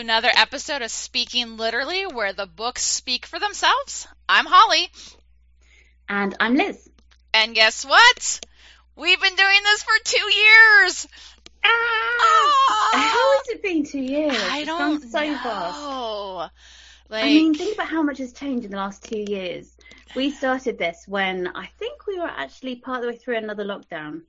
to another episode of Speaking Literally, where the books speak for themselves. I'm Holly. And I'm Liz. And guess what? We've been doing this for two years. Ah! How has it been two years? I don't it's so know. fast. Like, I mean, think about how much has changed in the last two years. We started this when I think we were actually part of the way through another lockdown.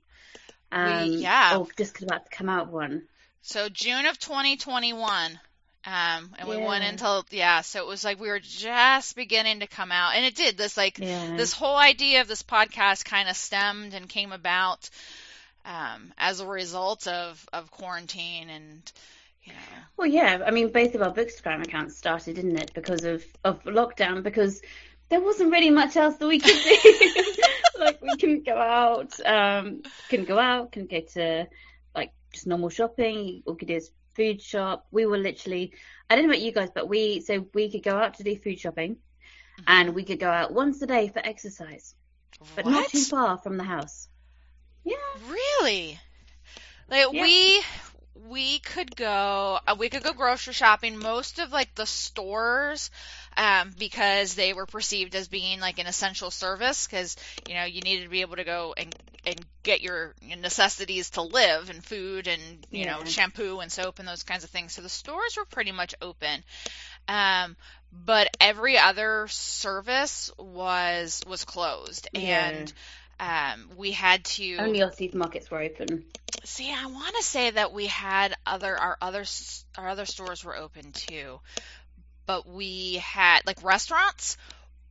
Um, yeah. Or just about to come out of one. so June of 2021. Um, and we went until, yeah, so it was like we were just beginning to come out. And it did. This, like, Yeah. this whole idea of this podcast kind of stemmed and came about um, as a result of, of quarantine and, you know. Well, yeah. I mean, both of our Bookstagram accounts started, didn't it, because of, of lockdown, because there wasn't really much else that we could do. like, we couldn't go out, um, couldn't go out, couldn't go to, like, just normal shopping. All we could do is food shop. We were literally, I don't know about you guys, but we, so we could go out to do food shopping, mm-hmm. and we could go out once a day for exercise, but not too far from the house. Yeah. Really? Like Yeah. we we could go uh, we could go grocery shopping most of like the stores um because they were perceived as being like an essential service cuz you know you needed to be able to go and and get your necessities to live and food and you know shampoo and soap and those kinds of things. So the stores were pretty much open. Um but every other service was was closed. Yeah. and um, we had to Only our supermarkets were open. see. I want to say that we had other our other our other stores were open too, but we had like restaurants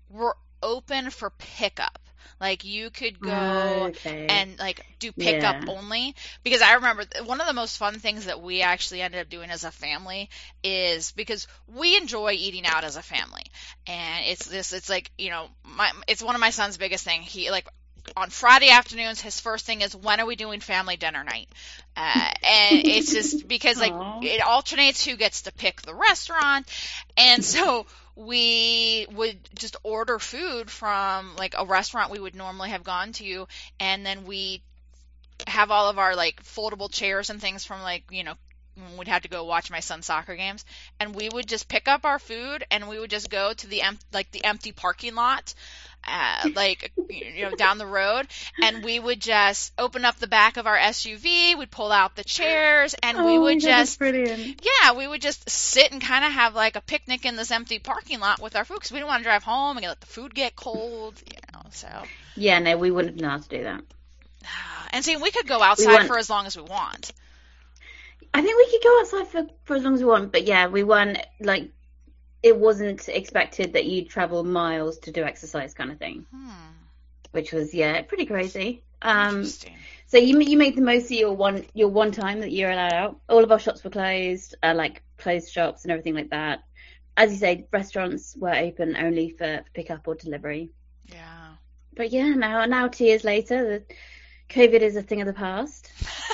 were open for pickup. Like you could go okay. and like do pickup Yeah. only because I remember one of the most fun things that we actually ended up doing as a family is because we enjoy eating out as a family and it's this it's like you know my it's one of my son's biggest thing he like on Friday afternoons his first thing is when are we doing family dinner night? Uh, and it's just because like Aw. it alternates who gets to pick the restaurant. And so we would just order food from like a restaurant we would normally have gone to and then we have all of our like foldable chairs and things from like you know we'd have to go watch my son's soccer games. And we would just pick up our food and we would just go to the em- like the empty parking lot uh, like you know down the road and we would just open up the back of our SUV we'd pull out the chairs and we Oh my would God, just yeah, we would just sit and kind of have like a picnic in this empty parking lot with our food because we didn't want to drive home and let the food get cold, you know. So, Yeah, no, we wouldn't have known how to do that. and see, we could go outside went- for as long as we want. I think we could go outside for, for as long as we want, but yeah, we weren't like it wasn't expected that you'd travel miles to do exercise kind of thing, Hmm, which was yeah, pretty crazy. Um, so you you made the most of your one your one time that you're allowed out. All of our shops were closed, uh, like closed shops and everything like that. As you say, restaurants were open only for, for pickup or delivery. Yeah. But yeah, now now two years later, the COVID is a thing of the past,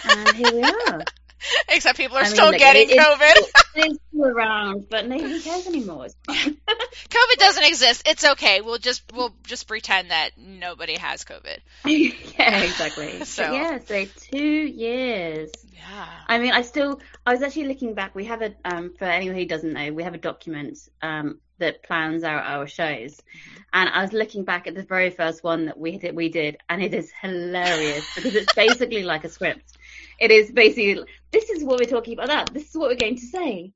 and here we are. Except people are I mean, still like, getting it- COVID. It's still around, but nobody cares anymore. COVID doesn't exist. It's okay. We'll just we'll just pretend that nobody has COVID. yeah, exactly. So- But yeah, so two years. Yeah. I mean, I still, I was actually looking back. We have a, um, for anyone who doesn't know, we have a document um, that plans out our shows. And I was looking back at the very first one that we did, we did, and it is hilarious because it's basically like a script. It is basically, this is what we're talking about. That this is what we're going to say.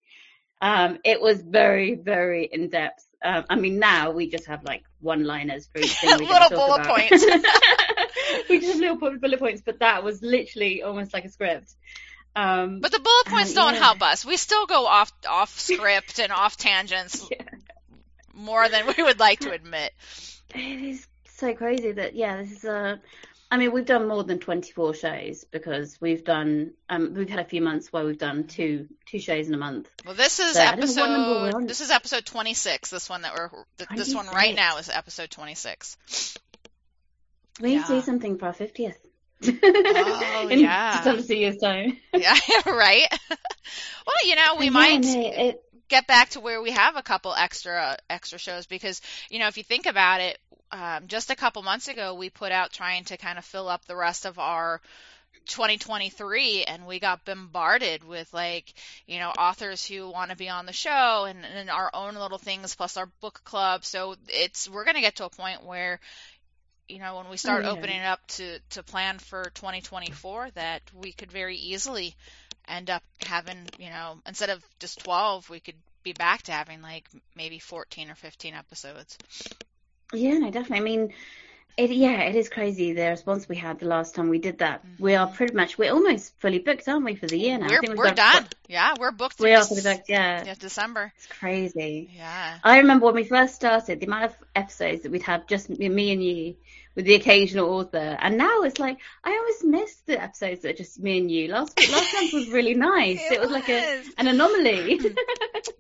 Um, it was very, very in depth. Um, I mean, now we just have like one-liners for each thing. Little bullet points. we just have little bullet points, but that was literally almost like a script. Um, But the bullet points don't yeah. help us. We still go off off script and off tangents yeah. more than we would like to admit. It is so crazy that yeah, this is a. I mean, we've done more than 24 shows because we've done. Um, we've had a few months where we've done two two shows in a month. Well, this is So, I don't know what number we're episode. This is episode 26. This one that we're. th- This one right now is episode 26. We Yeah. do something for our 50th. Oh, in yeah. two years time. Yeah, right. well, you know, we Yeah, might no, it, get back to where we have a couple extra extra shows because you know if you think about it, um, just a couple months ago we put out trying to kind of fill up the rest of our 2023 and we got bombarded with like you know authors who want to be on the show and, and our own little things plus our book club so it's we're going to get to a point where you know when we start Oh, yeah. opening it up to to plan for 2024 that we could very easily end up having you know instead of just 12 we could be back to having like maybe 14 or 15 episodes Yeah, no, definitely. I mean, it yeah, it is crazy the response we had the last time we did that. We are pretty much we're almost fully booked, aren't we, for the year now? We're, we're done yeah we're booked We are fully booked, yeah. yeah, December It's crazy. yeah I remember when we first started, the amount of episodes that we'd have just me and you with the occasional author, and now it's like I always miss the episodes that are just me and you. Last last month was really nice. It It, was, like a an anomaly.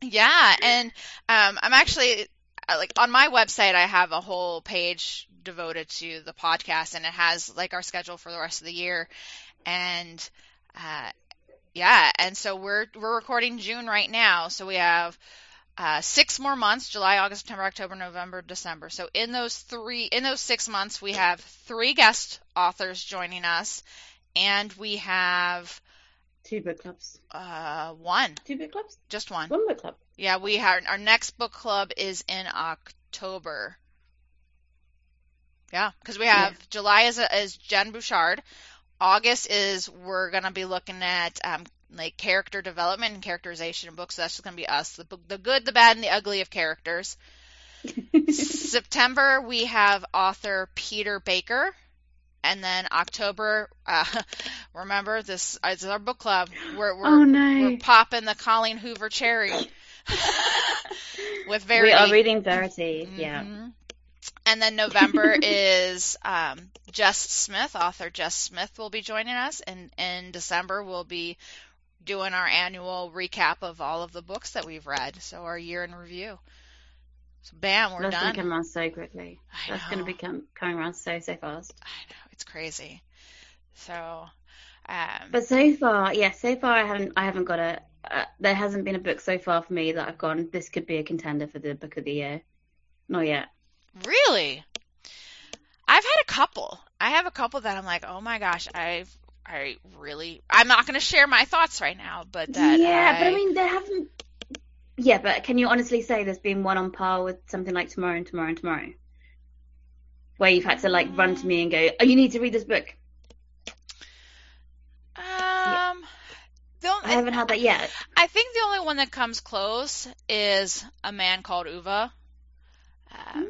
Yeah, and um, I'm actually like on my website. I have a whole page devoted to the podcast, and it has like our schedule for the rest of the year. And uh, yeah, and so we're we're recording June right now, so we have uh, six more months: July, August, September, October, November, December. So in those three, in those six months, we have three guest authors joining us, and we have Two book clubs. uh, one, Two book clubs. just one. One book club. Yeah, we have our next book club is in October. Yeah, because we have July is is Jenn Bouchard. August is we're gonna be looking at um, like character development and characterization in books. So that's just gonna be us, the the good, the bad, and the ugly of characters. September we have author Peter Baker, and then October. Uh, remember this is our book club. We're we're oh no. we're popping the Colleen Hoover cherry with very, we are reading Verity. Yeah. Mhm. And then November is um, Jess Smith, author Jess Smith will be joining us, and in December we'll be doing our annual recap of all of the books that we've read, so our year in review. So bam, we're That's done. going to come around so quickly. I That's going know. to become coming around so so fast. I know it's crazy. So, um, But so far, yeah, so far I haven't I haven't got a. Uh, there hasn't been a book so far for me that I've gone. This could be a contender for the book of the year. Not yet. Really? I've had a couple. I have a couple that I'm like, oh my gosh, I I really I'm not going to share my thoughts right now, but that yeah, but I mean there haven't. Yeah, but can you honestly say there's been one on par with something like Tomorrow and Tomorrow and Tomorrow, where you've had to like run to me and go, "Oh, you need to read this book." um the only, I haven't had that yet. I think the only one that comes close is a man called Ove. Um,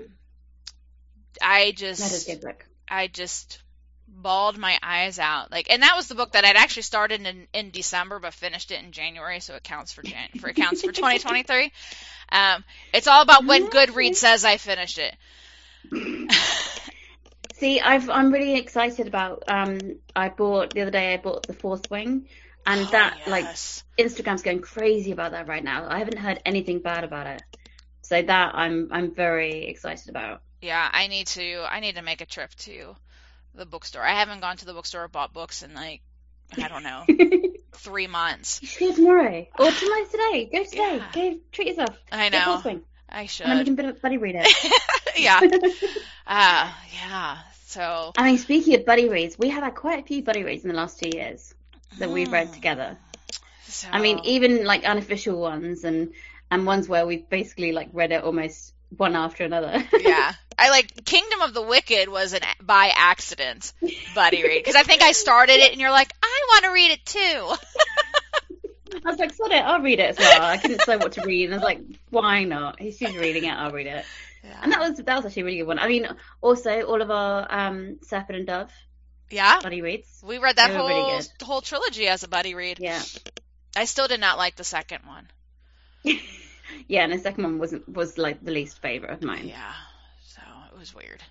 I That is just good book. I just bawled my eyes out. Like, and that was the book that I'd actually started in in December, but finished it in January, so it counts for Jan for it counts for 2023. Um, it's all about when Goodreads says I finished it. See, I've I'm really excited about. Um, I bought the other day. I bought the Fourth Wing, and that Oh, like. Instagram's going crazy about that right now. I haven't heard anything bad about it. So that I'm I'm very excited about. yeah, I need to I need to make a trip to the bookstore. I haven't gone to the bookstore or bought books in like I don't know three months. You should go tomorrow or tomorrow today. Go today. Yeah. Go treat yourself. I know. I And then we should. can buddy read it. yeah. Uh, yeah. So I mean, speaking of buddy reads, we have had quite a few buddy reads in the last two years that we've read Hmm. together. so I mean, even like unofficial ones and and ones where we've basically like read it almost one after another. yeah. I like Kingdom of the Wicked was an by accident buddy read because I think I started it and you're like, I want to read it too. I was like, sod it, I'll read it as well. I couldn't decide what to read, and I was like, why not? She's reading it, I'll read it. And that was that was actually a really good one. I mean, also all of our um Serpent and Dove yeah. buddy reads. We read that whole good. whole trilogy as a buddy read. Yeah, I still did not like the second one. yeah, and the second one wasn't was like the least favorite of mine. Yeah. So it was weird.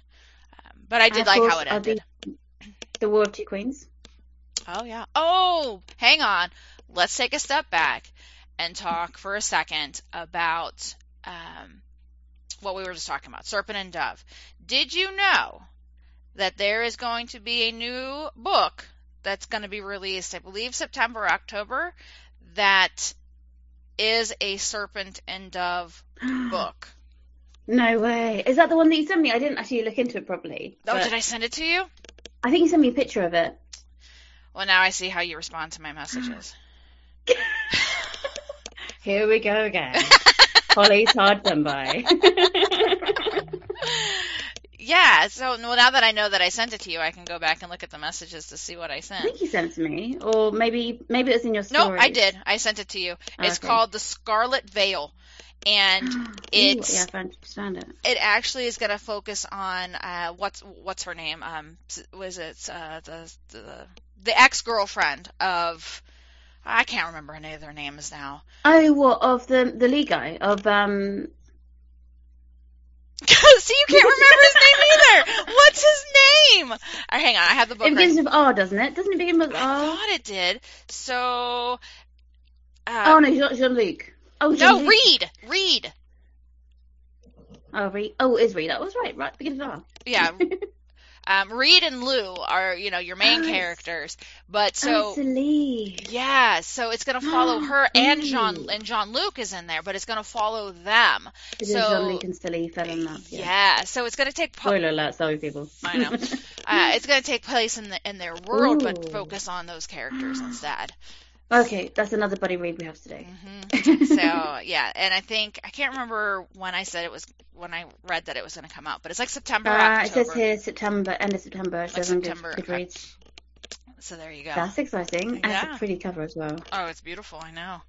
Um, but I did like how it ended. The, the War of Two Queens. Oh yeah. Oh, hang on. Let's take a step back and talk for a second about um, what we were just talking about, Serpent and Dove. Did you know that there is going to be a new book that's going to be released, I believe September, October, that is a Serpent and Dove book. No way. Is that the one that you sent me? I didn't actually look into it properly. Oh, did I send it to you? I think you sent me a picture of it. Well, now I see how you respond to my messages. Here we go again. Holly's hard done by. Yeah, so well, now that I know that I sent it to you, I can go back and look at the messages to see what I sent. I think you sent it to me, or maybe maybe it was in your story. No. I did. I sent it to you. It's Okay. called The Scarlet Veil. And it's yeah, I found, found it. it actually is going to focus on uh, what's what's her name? Um, was it uh, the the the ex girlfriend of I can't remember any of their names now. Oh, what of the the lead guy of um? See, you can't remember his name either. What's his name? All right, hang on, I have the book. It right begins with R, doesn't it? Doesn't it begin with I R? thought it did. So, uh, Oh no, Jean- Jean-Luc. Oh, no, Jean-Luc. Reid. Reid. Oh, Reid. Oh, it is Reid. That was right. Right, begins with R. Yeah. Um, Reid and Lou are, you know, your main Oh, characters. But So, so, it's the lead. yeah, so it's gonna follow her and John and Jean-Luc is in there, but it's gonna follow them. It So- Jean-Luc and Sully fell in love. Yeah. Yeah. So it's gonna take. Po- Spoiler alert. Sorry, people. I know. uh, it's gonna take place in the in their world, but focus on those characters instead. Okay, that's another buddy read we have today. hmm So yeah, and I think I can't remember when I said it was when I read that it was going to come out, but it's like September, Uh, it says here September, end of September. It Like September, Good, okay. Goodreads. So there you go. That's exciting. And it's a pretty cover as well. Oh, it's beautiful. I know.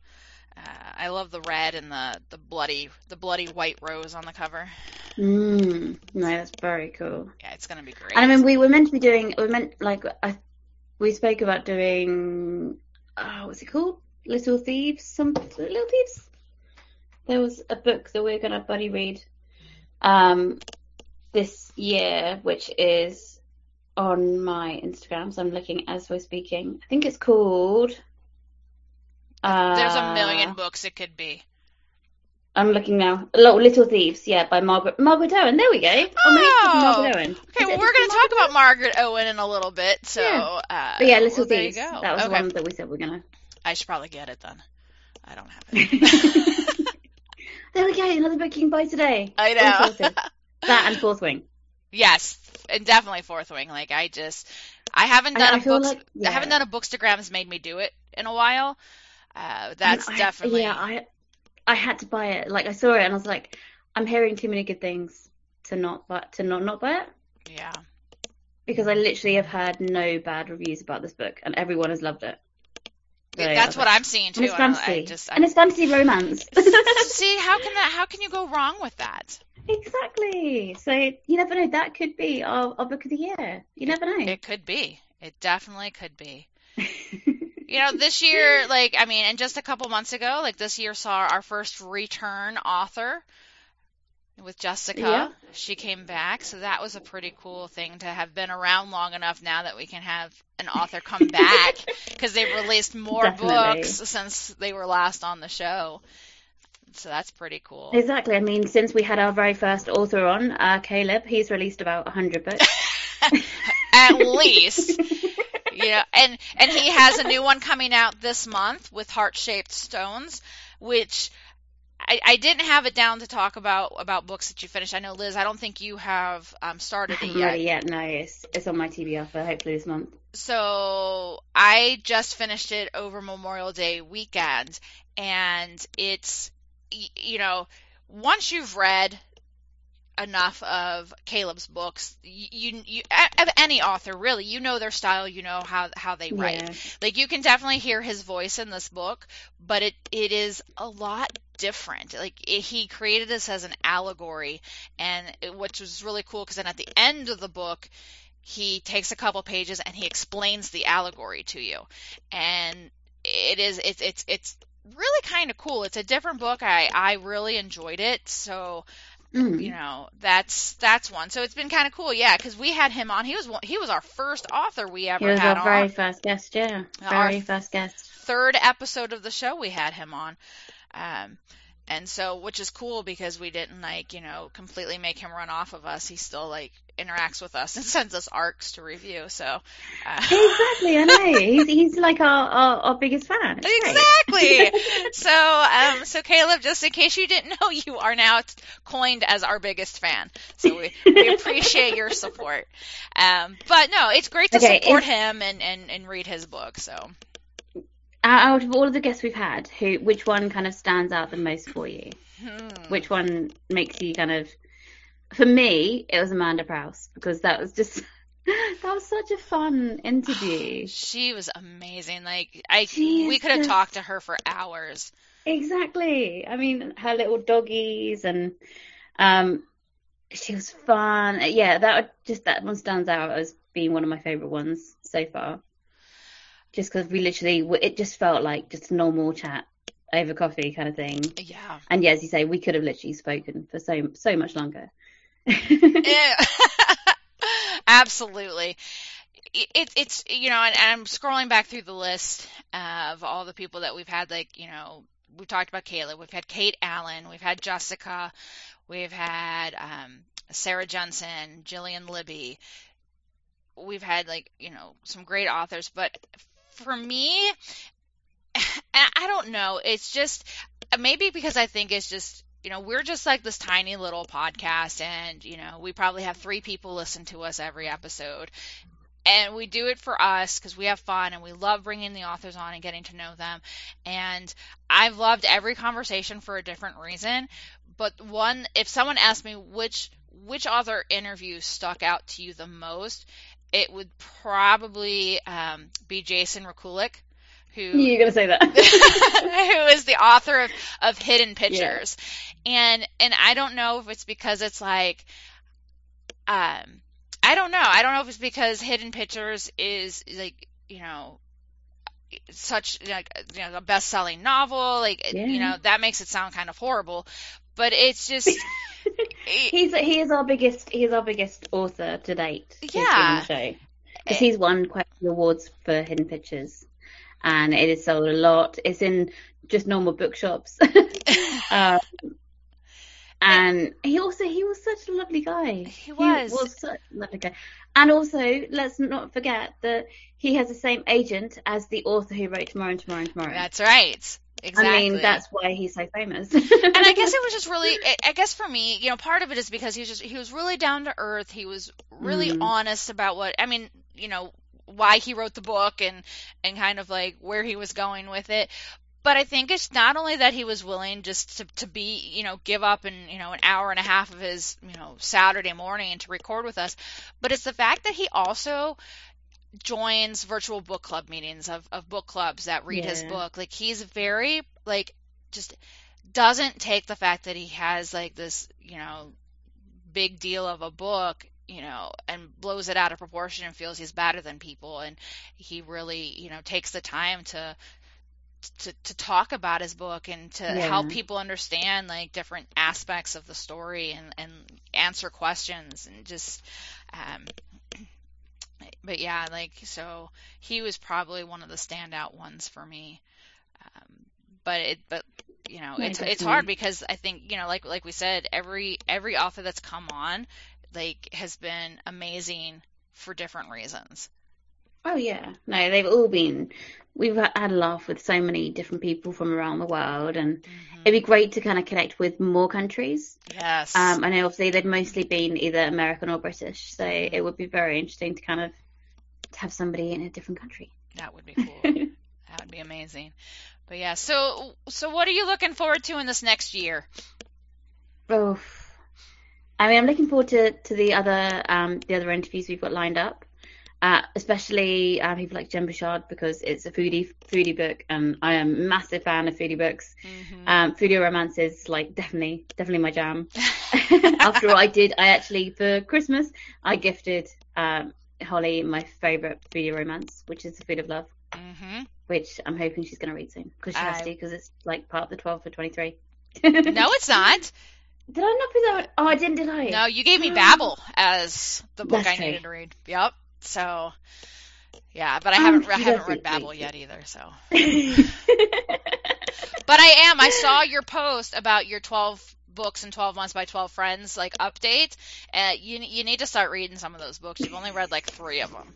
Uh, I love the red and the the bloody the bloody white rose on the cover. Mm, no, that's very cool. Yeah, it's going to be great. And I mean, we were meant to be doing. We meant like I, we spoke about doing. Oh, what's it called? Little Thieves. Some Little Thieves. There was a book that we are gonna buddy read, um, this year, which is on my Instagram. So I'm looking as we're speaking. I think it's called. Uh, There's a million books it could be. I'm looking now. Little Little Thieves, yeah, by Margaret Margaret Owen. There we go. Oh, Margaret Owen. Okay, well, we're going to talk about Margaret Owen in a little bit. So, Yeah. uh, But yeah, Little well, Thieves. That was okay. the one that we said we're gonna. I should probably get it then. I don't have it. there we go. Another book you can buy today. I know. That and Fourth Wing. yes, and definitely Fourth Wing. Like I just, I haven't done I a books. like- I haven't done a bookstagram's made me do it in a while. Uh, that's I- definitely. Yeah, I I had to buy it. Like I saw it and I was like, I'm hearing too many good things to not but to not not buy it yeah. because I literally have heard no bad reviews about this book and everyone has loved it. So, that's what I'm seeing too. And it's fantasy. I just, I, and it's fantasy romance. see how can that? How can you go wrong with that? exactly. So you never know. That could be our, our book of the year. You never know. It could be. It definitely could be. You know, this year, like, I mean, and just a couple months ago, like, this year saw our first return author with Jessica. Yeah. She came back, so that was a pretty cool thing to have been around long enough now that we can have an author come back because they've released more Definitely. books since they were last on the show. So that's pretty cool. Exactly. I mean, since we had our very first author on, uh, Caleb, he's released about 100 books. At least. you know, and and he has a new one coming out this month with heart shaped stones, which I, I didn't have it down to talk about about books that you finished. I know Liz, I don't think you have um, started it yet. yet. No, it's, it's on my TBR for hopefully this month. So I just finished it over Memorial Day weekend, and it's you know once you've read enough of Caleb's books, you, you, you of any author really, you know their style, you know how how they write. Yeah. Like you can definitely hear his voice in this book, but it it is a lot different. Like it, he created this as an allegory, and it, which was really cool because then at the end of the book, he takes a couple pages and he explains the allegory to you, and it is it's it's it's really kind of cool. It's a different book. I I really enjoyed it. So Mm. you know that's that's one. So it's been kind of cool, yeah, because we had him on. He was one, he was our first author we ever He was had our on very first guest, yeah. Our- Very first guest. third episode of the show we had him on. Um, and so which is cool because we didn't like you know completely make him run off of us. He still like interacts with us and sends us arcs to review so uh, exactly. I know. He's, he's like our, our, our biggest fan. Exactly. So um so caleb just in case you didn't know you are now coined as our biggest fan. So we, we appreciate your support. Um but no it's great to okay, support him and, and and read his book so out of all of the guests we've had, who which one kind of stands out the most for you? Hmm. Which one makes you kind of? For me, it was Amanda Prowse because that was just that was such a fun interview. she was amazing. Like I, we could have just... talked to her for hours. Exactly. I mean, her little doggies and um, she was fun. Yeah, that just that one stands out as being one of my favorite ones so far just because we literally it just felt like just normal chat over coffee kind of thing. Yeah. And yeah, as you say, we could have literally spoken for so so much longer. yeah. Absolutely. It, it's you know, and, and, I'm scrolling back through the list of all the people that we've had. Like you know, we've talked about Caleb. We've had Kate Allen. We've had Jessica. We've had um, Sarah Jensen, Jillian Libby. We've had like you know some great authors, but for me, I don't know. It's just maybe because I think it's just you know, we're just like this tiny little podcast, and you know, we probably have three people listen to us every episode. And we do it for us because we have fun and we love bringing the authors on and getting to know them. And I've loved every conversation for a different reason. But one, if someone asked me which which author interview stuck out to you the most, it would probably um, be Jason Rekulak, who you're gonna say that, who is the author of, of Hidden Pictures, yeah. and and I don't know if it's because it's like, um, I don't know, I don't know if it's because Hidden Pictures is like you know such like you know a best selling novel like yeah. you know that makes it sound kind of horrible but it's just he's he is our biggest he is our biggest author to date. Yeah, because he's won quite a few awards for Hidden Pictures, and it is sold a lot. It's in just normal bookshops. um, and he also he was such a lovely guy. He was. He was such a lovely guy. And also, let's not forget that he has the same agent as the author who wrote Tomorrow and Tomorrow and Tomorrow. That's right. Exactly. I mean, that's why he's so famous. and I guess it was just really, I guess for me, you know, part of it is because he was just, he was really down to earth. He was really mm. honest about what, I mean, you know, why he wrote the book and, and kind of like where he was going with it. But I think it's not only that he was willing just to, to be, you know, give up in, you know, an hour and a half of his, you know, Saturday morning to record with us, but it's the fact that he also joins virtual book club meetings of, of book clubs that read yeah. his book. Like he's very like just doesn't take the fact that he has like this, you know, big deal of a book, you know, and blows it out of proportion and feels he's better than people and he really, you know, takes the time to to, to talk about his book and to yeah. help people understand like different aspects of the story and, and answer questions and just um, but yeah, like so he was probably one of the standout ones for me. Um, but it, but you know, it's it's hard because I think you know, like like we said, every every author that's come on, like has been amazing for different reasons. Oh yeah, no, they've all been. We've had a laugh with so many different people from around the world, and mm-hmm. it'd be great to kind of connect with more countries. Yes. Um, I know obviously they've mostly been either American or British, so it would be very interesting to kind of to have somebody in a different country. That would be cool. that would be amazing. But yeah, so so what are you looking forward to in this next year? Oh, I mean, I'm looking forward to to the other um the other interviews we've got lined up. Uh, especially uh, people like Jenn Bouchard because it's a foodie foodie book, and I am a massive fan of foodie books. Mm-hmm. Um, foodie romance is like definitely definitely my jam. After all, I did I actually for Christmas I gifted um, Holly my favourite foodie romance, which is The Food of Love, mm-hmm. which I'm hoping she's going to read soon because she has to because it's like part of the 12 for 23. no, it's not. Did I not put that? Oh, I didn't, did I? No, you gave me Babel as the book That's I true. needed to read. Yep. So, yeah, but I haven't I haven't read Babel yet either. So. but I am. I saw your post about your 12 books in 12 months by 12 friends like update. Uh, you you need to start reading some of those books. You've only read like three of them.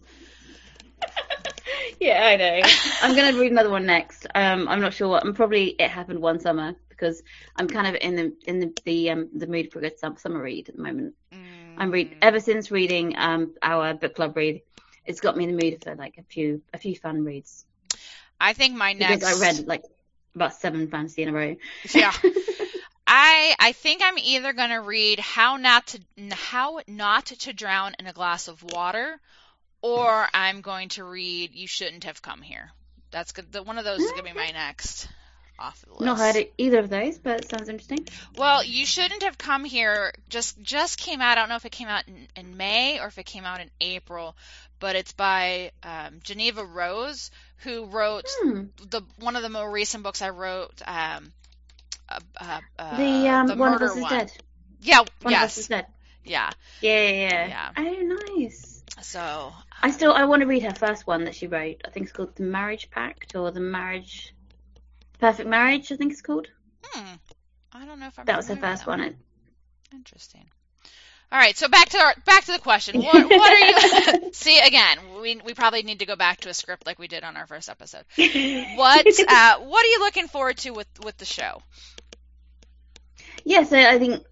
yeah, I know. I'm gonna read another one next. Um, I'm not sure what. I'm probably it happened one summer because I'm kind of in the in the the, um, the mood for a good summer read at the moment. Mm. I'm read ever since reading um our book club read. It's got me in the mood for like a few a few fun reads. I think my next because I read like about seven fantasy in a row. Yeah. I I think I'm either gonna read how not to how not to drown in a glass of water, or I'm going to read you shouldn't have come here. That's good. The, one of those is gonna be my next off the list. Not heard either of those, but it sounds interesting. Well, you shouldn't have come here. Just just came out. I don't know if it came out in, in May or if it came out in April, but it's by um, Jeneva Rose, who wrote hmm. the one of the more recent books I wrote. Um, uh, uh, uh, the um, the one of us is dead. Yeah. One yes. of us is dead. Yeah. Yeah, yeah, yeah. Oh, nice. So I still I want to read her first one that she wrote. I think it's called The Marriage Pact or The Marriage Perfect Marriage. I think it's called. Hmm. I don't know if I. That was her first one. one. Interesting. All right, so back to our back to the question. What, what are you? see again, we we probably need to go back to a script like we did on our first episode. What uh, what are you looking forward to with with the show? Yeah, so I think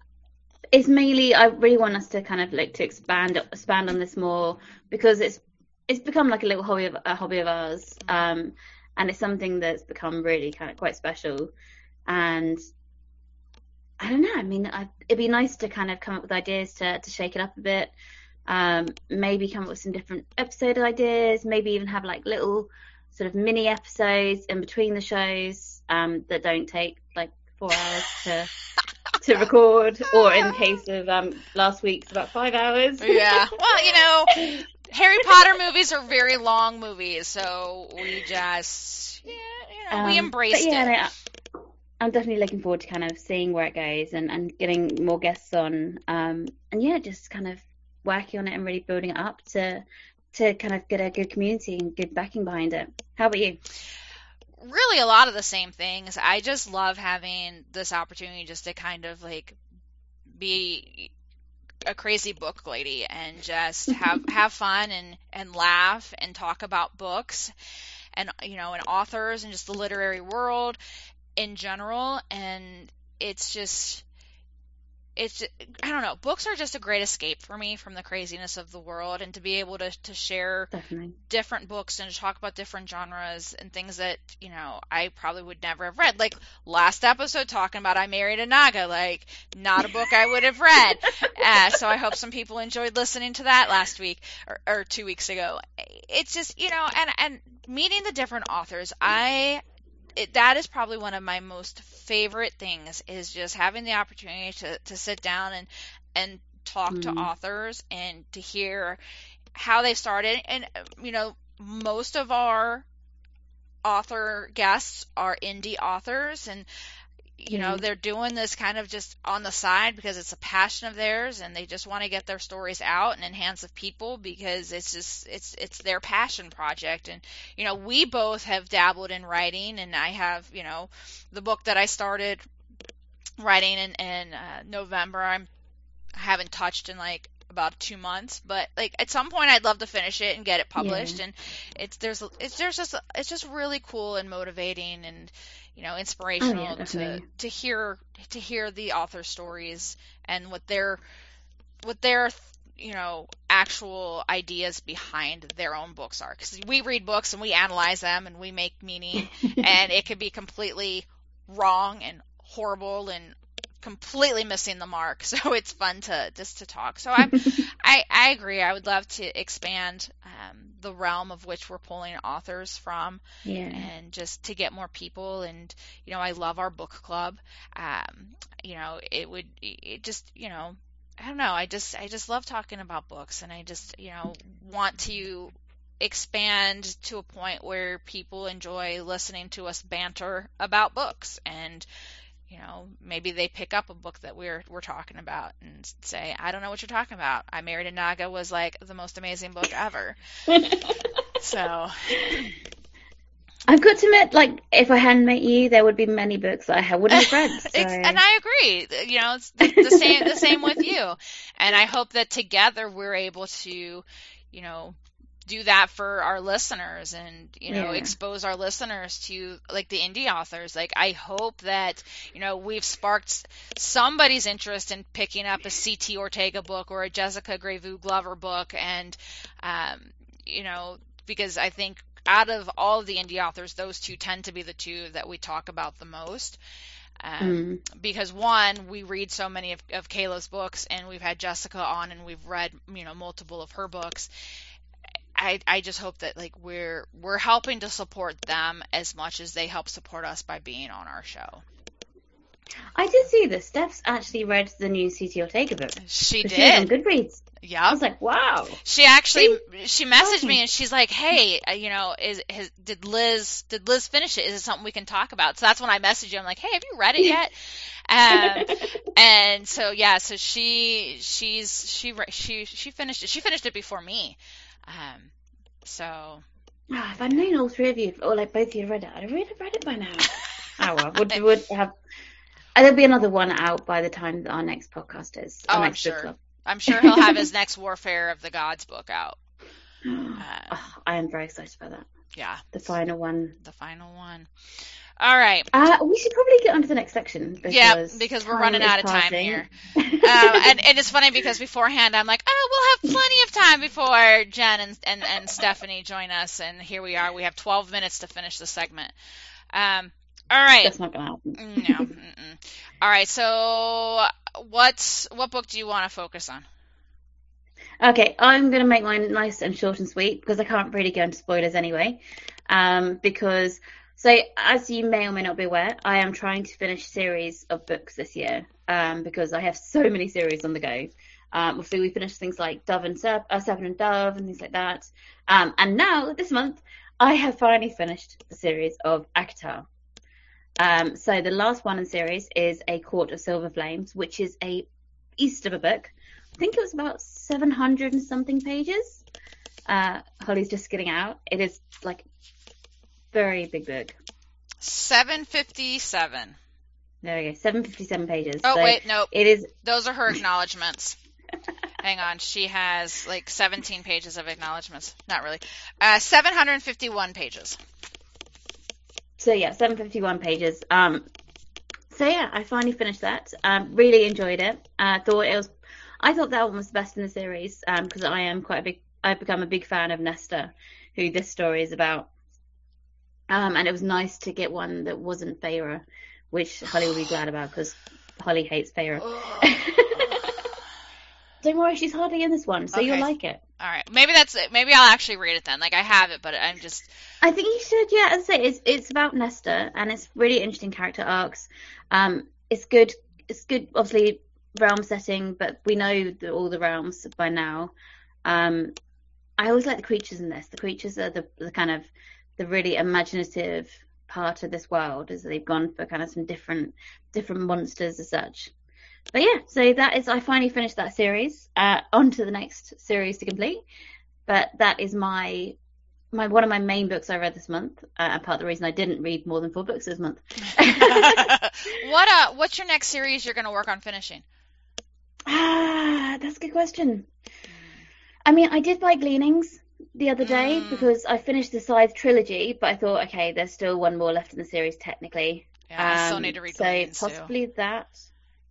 it's mainly I really want us to kind of like to expand expand on this more because it's it's become like a little hobby of a hobby of ours, um, and it's something that's become really kind of quite special, and I don't know. I mean, I, it'd be nice to kind of come up with ideas to to shake it up a bit. Um, maybe come up with some different episode ideas. Maybe even have like little sort of mini episodes in between the shows um, that don't take like four hours to to record, or in the case of um, last week's, about five hours. yeah. Well, you know, Harry Potter movies are very long movies, so we just yeah, you know, um, we embraced yeah, it. No, I'm definitely looking forward to kind of seeing where it goes and, and getting more guests on. Um, and yeah, just kind of working on it and really building it up to to kind of get a good community and good backing behind it. How about you? really a lot of the same things. I just love having this opportunity just to kind of like be a crazy book lady and just have have fun and and laugh and talk about books and you know and authors and just the literary world in general. And it's just it's I don't know. Books are just a great escape for me from the craziness of the world, and to be able to to share Definitely. different books and to talk about different genres and things that you know I probably would never have read. Like last episode talking about I married a Naga, like not a book I would have read. uh, so I hope some people enjoyed listening to that last week or, or two weeks ago. It's just you know, and and meeting the different authors, I it, that is probably one of my most favorite things is just having the opportunity to, to sit down and and talk mm. to authors and to hear how they started and you know most of our author guests are indie authors and you know, mm-hmm. they're doing this kind of just on the side because it's a passion of theirs and they just want to get their stories out and in hands of people because it's just it's it's their passion project and you know, we both have dabbled in writing and I have, you know, the book that I started writing in in uh, November I'm I haven't touched in like about two months but like at some point i'd love to finish it and get it published yeah. and it's there's it's there's just it's just really cool and motivating and you know inspirational oh, yeah, to to hear to hear the author stories and what their what their you know actual ideas behind their own books are because we read books and we analyze them and we make meaning and it could be completely wrong and horrible and completely missing the mark. So it's fun to just to talk. So I I I agree. I would love to expand um, the realm of which we're pulling authors from, yeah. and just to get more people. And you know, I love our book club. Um, you know, it would it just you know. I don't know. I just I just love talking about books, and I just you know want to expand to a point where people enjoy listening to us banter about books and you know, maybe they pick up a book that we're we're talking about and say, I don't know what you're talking about. I Married a Naga was like the most amazing book ever. so I've got to admit, like, if I hadn't met you, there would be many books that I wouldn't have read. So. and I agree. You know, it's the, the same the same with you. And I hope that together we're able to, you know, do that for our listeners and you know yeah. expose our listeners to like the indie authors like i hope that you know we've sparked somebody's interest in picking up a ct ortega book or a jessica grey-vu glover book and um, you know because i think out of all of the indie authors, those two tend to be the two that we talk about the most. Um, mm. Because one, we read so many of, of Caleb's books, and we've had Jessica on, and we've read you know multiple of her books. I, I just hope that like we're we're helping to support them as much as they help support us by being on our show. I did see this. Steph's actually read the new CT Ortega book. She did. She on Goodreads. Yeah. I was like, wow. She actually she messaged me and she's like, hey, uh, you know, is, is did Liz did Liz finish it? Is it something we can talk about? So that's when I messaged you. I'm like, hey, have you read it yet? um, and so yeah, so she she's she she she finished it. She finished it before me. Um, so. Oh, if I'd known all three of you, or like both of you read it, I'd have read, read it by now. oh well, would would have there'll be another one out by the time our next podcast is. Oh, I'm sure. I'm sure he'll have his next Warfare of the Gods book out. Uh, oh, I am very excited about that. Yeah. The final one. The final one. All right. Uh, we should probably get on to the next section. Because yeah, because we're running out of time here. uh, and, and it's funny because beforehand I'm like, oh, we'll have plenty of time before Jenn and, and, and Stephanie join us. And here we are. We have 12 minutes to finish the segment. Um, all right. That's not gonna happen. no. Mm-mm. All right. So, what what book do you want to focus on? Okay, I'm gonna make mine nice and short and sweet because I can't really go into spoilers anyway. Um, because so as you may or may not be aware, I am trying to finish series of books this year. Um, because I have so many series on the go. Um, obviously we finished things like Dove and Serp- uh, Serpent and Dove and things like that. Um, and now this month I have finally finished the series of ACOTAR. Um, so the last one in series is A Court of Silver Flames, which is a beast of a book. I think it was about 700 and something pages. Uh, Holly's just getting out. It is like very big book. 757. There we go. 757 pages. Oh, so wait, no. It is. Those are her acknowledgments. Hang on. She has like 17 pages of acknowledgments. Not really. Uh, 751 pages so yeah, 751 pages. Um, so yeah, I finally finished that. Um, really enjoyed it. Uh, thought it was, I thought that one was the best in the series because um, I am quite a big, I've become a big fan of Nesta, who this story is about. Um, and it was nice to get one that wasn't Feyre, which Holly will be glad about because Holly hates Feyre. Don't worry, she's hardly in this one, so okay. you'll like it. All right, maybe that's it. Maybe I'll actually read it then. Like I have it, but I'm just. I think you should. Yeah, as I say, it's it's about Nesta, and it's really interesting character arcs. Um, it's good. It's good, obviously realm setting, but we know the, all the realms by now. Um, I always like the creatures in this. The creatures are the, the kind of the really imaginative part of this world, as they've gone for kind of some different different monsters as such but yeah, so that is I finally finished that series. Uh, on to the next series to complete. But that is my my one of my main books I read this month, uh, and part of the reason I didn't read more than four books this month. what uh, what's your next series you're going to work on finishing? Ah, that's a good question. I mean, I did buy Gleanings the other day mm. because I finished the Scythe trilogy, but I thought, okay, there's still one more left in the series technically. Yeah, I still um, need to read. So possibly too. that.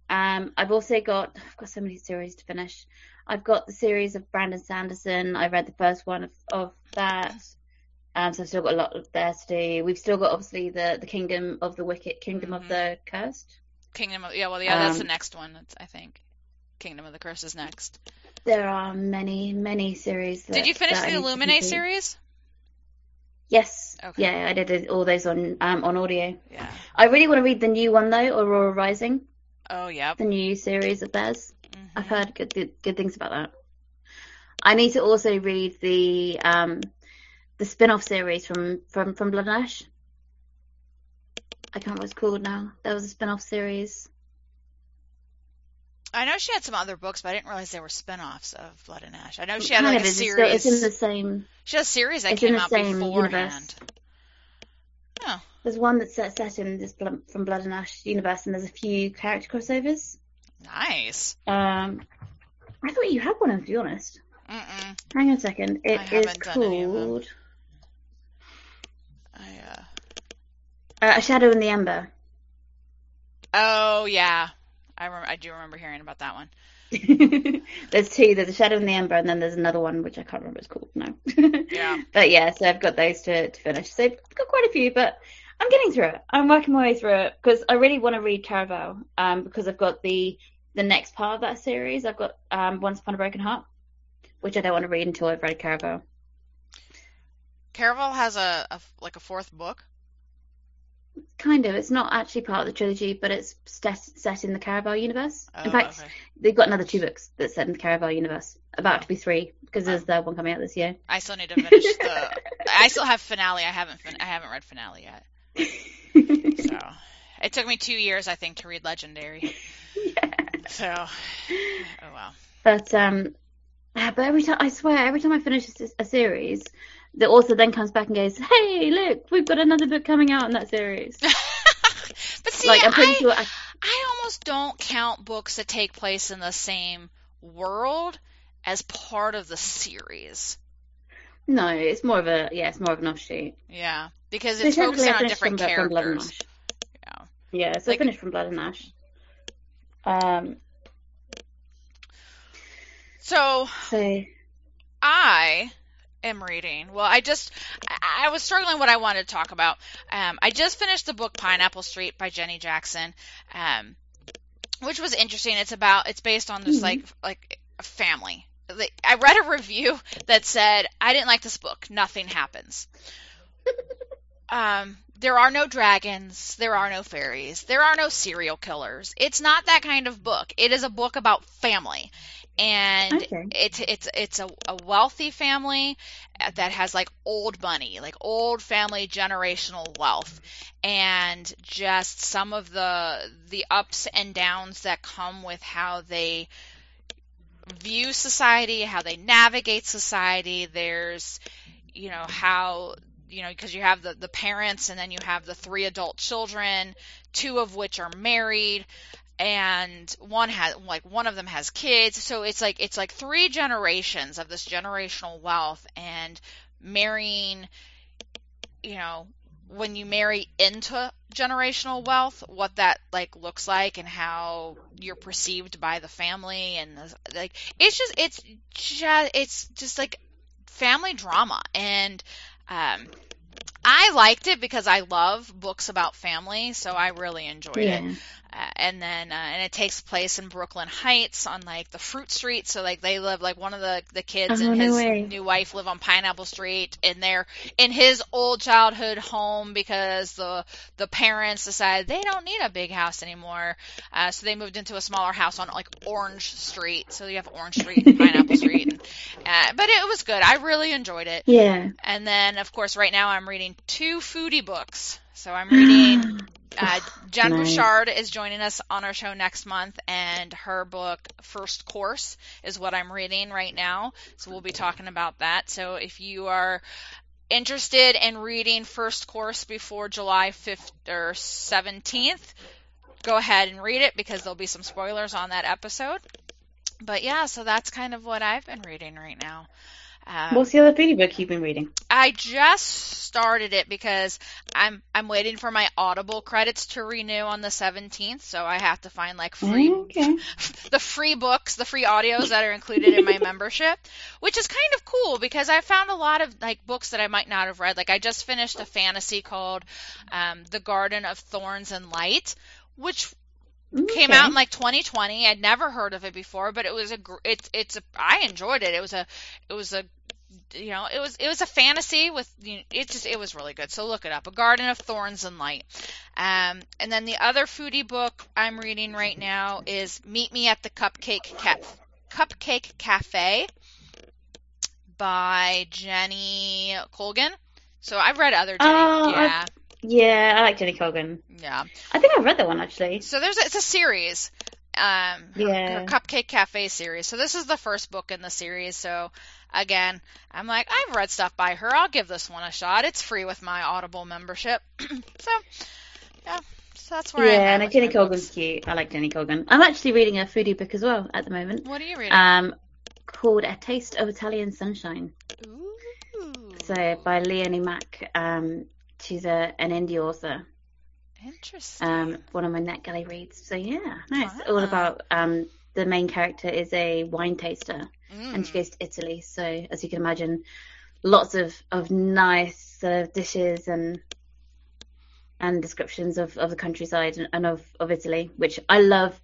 Um, I've also got I've got so many series to finish. I've got the series of Brandon Sanderson. I read the first one of, of that. Um, so I've still got a lot there to do. We've still got obviously the the Kingdom of the Wicked, Kingdom mm-hmm. of the Cursed. Kingdom of yeah, well yeah, that's um, the next one. I think Kingdom of the Curse is next. There are many many series. That, did you finish the Illuminae series? Yes. Okay. Yeah, I did all those on um, on audio. Yeah. I really want to read the new one though, Aurora Rising. Oh yeah. The new series of theirs. Mm-hmm. I've heard good, good, good things about that. I need to also read the um the spin-off series from from from Blood and Ash. I can't remember what it's called now. There was a spin-off series. I know she had some other books, but I didn't realize they were spin-offs of Blood and Ash. I know she had like a series. It's, in the same. She had a series that came out beforehand. Universe. There's one that's set, set in this from Blood and Ash universe, and there's a few character crossovers. Nice. Um, I thought you had one, to be honest. Mm-mm. Hang on a second. It is haven't done any of them. called I, uh... uh, A Shadow in the Ember. Oh yeah, I rem- I do remember hearing about that one. there's two. There's A Shadow in the Ember, and then there's another one which I can't remember it's called now. Yeah. But yeah, so I've got those to, to finish. So I've got quite a few, but I'm getting through it. I'm working my way through it because I really want to read Caraval um, because I've got the the next part of that series. I've got um, Once Upon a Broken Heart, which I don't want to read until I've read Caraval. Caraval has a, a like a fourth book. Kind of. It's not actually part of the trilogy, but it's set, set in the Caraval universe. Oh, in fact, okay. they've got another two books that's set in the Caraval universe. About to be three because there's the one coming out this year. I still need to finish the. I still have finale. I haven't fin- I haven't read finale yet. So it took me two years, I think, to read Legendary. yeah. So oh well. But um, ah, but every time I swear, every time I finish a, a series, the author then comes back and goes, "Hey, look, we've got another book coming out in that series." but see, like I'm pretty I, sure. I, I almost don't count books that take place in the same world as part of the series. no, it's more of a yeah, it's more of an offshoot. Yeah, because it's focusing on different from, from characters. Ash. Yeah. Yeah, so Like- I finished from Blood and Ash. Um, So so I am reading. Well, I just I, I was struggling what I wanted to talk about. Um, I just finished the book Pineapple Street by Jenny Jackson, um, which was interesting. It's about it's based on just Mhm. like like a family. Like, I read a review that said I didn't like this book. Nothing happens. um, there are no dragons. There are no fairies. There are no serial killers. It's not that kind of book. It is a book about family, and Okay. it's it's it's a, a wealthy family uh, that has like old money, like old family generational wealth, and just some of the the ups and downs that come with how they view society, how they navigate society. There's, you know, how, you know, because you have the, the parents and then you have the three adult children, two of which are married and one has like one of them has kids. So it's like it's like three generations of this generational wealth and marrying you know when you marry into generational wealth what that like looks like and how you're perceived by the family and like it's just it's just it's just like family drama. And um I liked it because I love books about family, so I really enjoyed it. yeah, Uh, and then uh, and it takes place in Brooklyn Heights on like the Fruit Street. So like they live like one of the the kids Oh, and no his way. new wife live on Pineapple Street, and they're in his old childhood home because the the parents decided they don't need a big house anymore. Uh, so they moved into a smaller house on like Orange Street. So you have Orange Street and Pineapple Street. And, uh, but it was good. I really enjoyed it. yeah. And then, of course, right now I'm reading two foodie books. So I'm reading. Uh, Jenn Nice. Bouchard is joining us on our show next month, and her book First Course is what I'm reading right now. So we'll be talking about that. So if you are interested in reading First Course before July 5th or 17th, go ahead and read it because there'll be some spoilers on that episode. But yeah, so that's kind of what I've been reading right now. Um, What's the other foodie book you've been reading? I just started it because I'm I'm waiting for my Audible credits to renew on the 17th, so I have to find like free Okay. the free books, the free audios that are included in my membership, which is kind of cool because I found a lot of like books that I might not have read. Like I just finished a fantasy called um, The Garden of Thorns and Light, which came out in like 2020. I'd never heard of it before, but it was a gr- it's it's a I enjoyed it. It was a it was a you know it was it was a fantasy with you know, it just it was really good. So look it up. A Garden of Thorns and Light. Um, and then the other foodie book I'm reading right now is Meet Me at the Cupcake Ca- Cupcake Cafe by Jenny Colgan. So I've read other Jenny. Oh, I've- yeah, I like Jenny Colgan. yeah. I think I've read that one actually. So there's a, it's a series. Um, Yeah. her Cupcake Cafe series. So this is the first book in the series. So again, I'm like, I've read stuff by her. I'll give this one a shot. It's free with my Audible membership. so, yeah. So that's where yeah, I'm and Jenny Colgan's cute. I like Jenny Colgan. I'm actually reading a foodie book as well at the moment. What are you reading? Um, called A Taste of Italian Sunshine. Ooh. So by Leonie Mack. Um, she's a an indie author. Interesting. Um, one of my NetGalley reads. So yeah, it's Wow. all about um the main character is a wine taster and she Mm. goes to Italy. So as you can imagine, lots of of nice uh, dishes and and descriptions of, of the countryside and, and of, of Italy, which I love.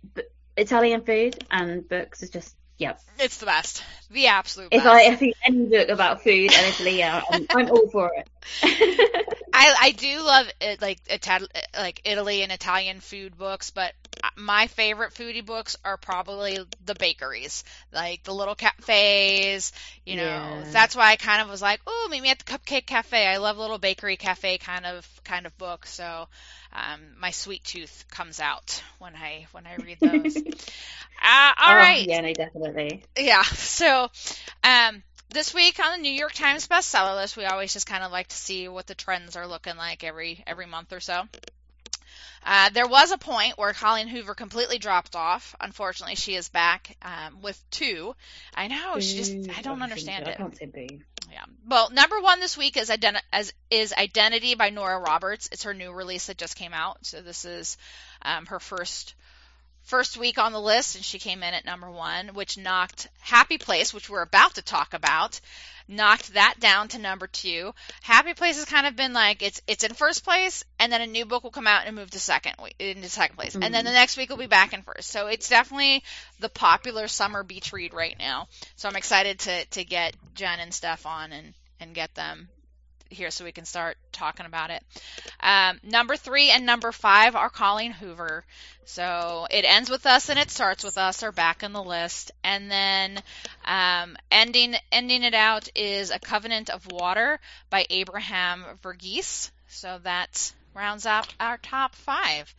Italian food and books is just yeah. It's the best. The absolute If best. I if I any book about food and Italy, yeah, I'm, I'm all for it. I I do love it, like Ital- like Italy and Italian food books, but my favorite foodie books are probably the bakeries, like the little cafes. You know, Yeah. that's why I kind of was like, oh, meet me at the Cupcake Cafe. I love little bakery cafe kind of kind of book. So um, my sweet tooth comes out when I when I read those. uh, all Oh, right. Yeah, no, definitely. Yeah. So, um, this week on the New York Times bestseller list, we always just kind of like to see what the trends are looking like every every month or so. Uh, there was a point where Colleen Hoover completely dropped off. Unfortunately, she is back um, with two. I know she just—I don't understand I it. can't say boo. Yeah. Well, number one this week is, Identi- as, is Identity by Nora Roberts. It's her new release that just came out. So this is um, her first first week on the list, and she came in at number one, which knocked Happy Place, which we're about to talk about, knocked that down to number two. Happy Place has kind of been like it's it's in first place, and then a new book will come out and move to second into second place, and then the mm-hmm. next week will be back in first. So it's definitely the popular summer beach read right now. So I'm excited to to get Jenn and Steph on and and get them here so we can start talking about it. Um, number three and number five are Colleen Hoover. So it ends with us and it starts with us are back in the list. And then um, ending ending it out is A Covenant of Water by Abraham Verghese. So that rounds out our top five.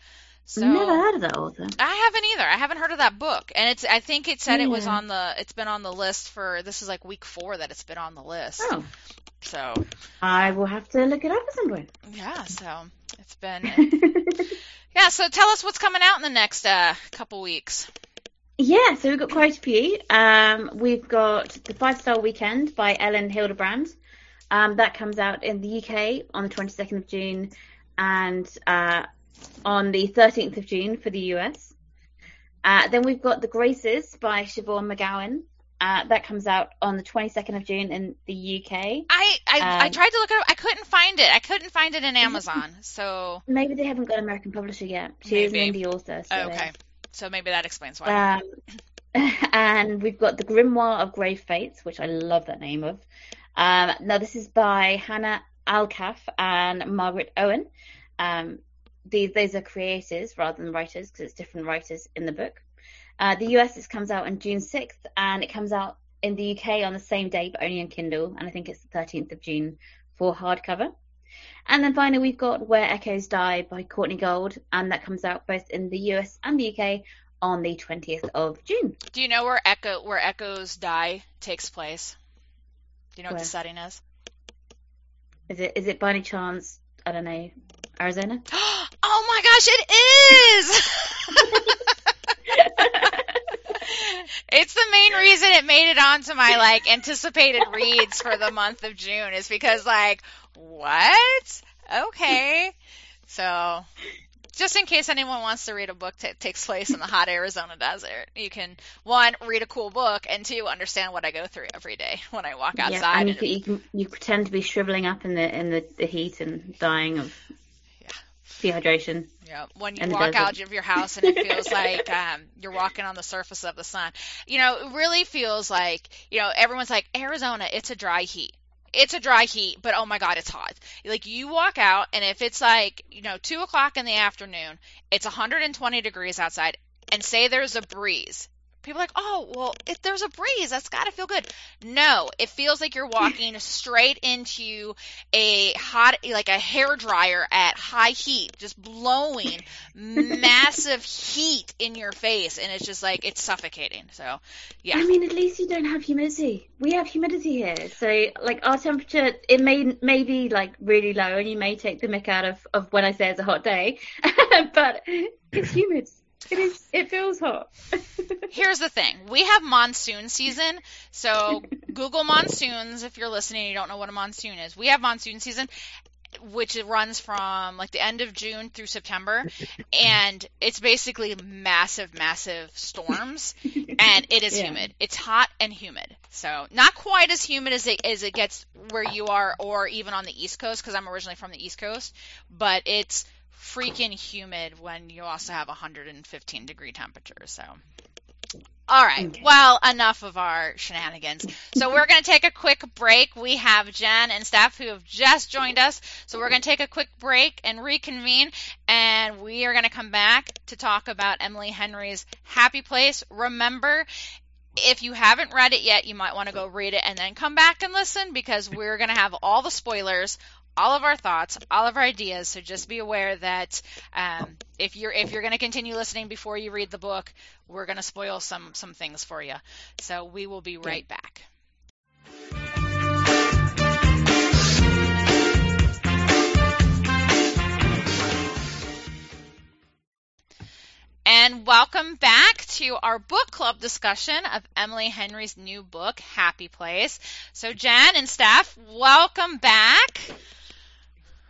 So Never heard of that author. I haven't either. I haven't heard of that book, and it's. I think it said it was on the. It's been on the list for. This is like week four that it's been on the list. Oh, So I will have to look it up at some point. yeah, so it's been. Yeah, so tell us what's coming out in the next uh, couple weeks. Yeah, so we've got quite a few. Um, we've got The Five Star Weekend by Elin Hilderbrand. Um, that comes out in the UK on the 22nd of June and uh, on the 13th of June for the US. Uh, then we've got The Graces by Siobhan MacGowan. Uh, that comes out on the 22nd of June in the UK. I I, I Um, tried to look it up. I couldn't find it. I couldn't find it in Amazon. So Maybe they haven't got an American publisher yet. She is an Maybe. indie author. So. okay, so maybe that explains why. Um, and we've got the Grimoire of Grave Fates, which I love that name of. Um, now this is by Hanna Alkaf and Margaret Owen. Um, these those are creators rather than writers because it's different writers in the book. Uh, the US it comes out on June 6th, and it comes out in the UK on the same day, but only on Kindle, and I think it's the 13th of June for hardcover. And then finally, we've got Where Echoes Die by Courtney Gould, and that comes out both in the US and the UK on the 20th of June. Do you know where Echo where Echoes Die takes place? Do you know what the setting is? Is it is it by any chance I don't know Arizona? oh my gosh, it is! it's the main reason it made it onto my like anticipated reads for the month of June is because like what? Okay. So just in case anyone wants to read a book that takes place in the hot Arizona desert, you can one read a cool book and two understand what I go through every day when I walk outside. yeah, and you and- can, you can you pretend to be shriveling up in the in the, the heat and dying of Yeah. dehydration. Yeah, when you walk out of your house and it feels like um, you're walking on the surface of the sun. You know, it really feels like, you know, everyone's like, Arizona, it's a dry heat. It's a dry heat, but oh my God, it's hot. Like you walk out and if it's like, you know, two o'clock in the afternoon, it's 120 degrees outside and say there's a breeze. People are like, oh, well, if there's a breeze, that's got to feel good. No, it feels like you're walking straight into a hot, like a hair dryer at high heat, just blowing massive heat in your face, and it's just like it's suffocating. So, yeah. I mean, at least you don't have humidity. We have humidity here, so like our temperature, it may may be like really low, and you may take the mick out of of when I say it's a hot day, but it's humid. It is. It feels hot. Here's the thing: we have monsoon season. So Google monsoons if you're listening. and You don't know what a monsoon is. We have monsoon season, which runs from like the end of June through September, and it's basically massive, massive storms, and it is Yeah. humid. It's hot and humid. So not quite as humid as it as it gets where you are, or even on the East Coast, because I'm originally from the East Coast, but it's freaking humid when you also have 115 degree temperatures. So. All right. Okay. Well, enough of our shenanigans. So we're going to take a quick break. We have Jenn and Steph who have just joined us. So we're going to take a quick break and reconvene, and we are going to come back to talk about Emily Henry's Happy Place. Remember, if you haven't read it yet, you might want to go read it and then come back and listen because we're going to have all the spoilers, all of our thoughts, all of our ideas. So just be aware that um, if you're if you're going to continue listening before you read the book, we're going to spoil some some things for you. So we will be right back. And welcome back to our book club discussion of Emily Henry's new book, Happy Place. So, Jenn and Steph, welcome back.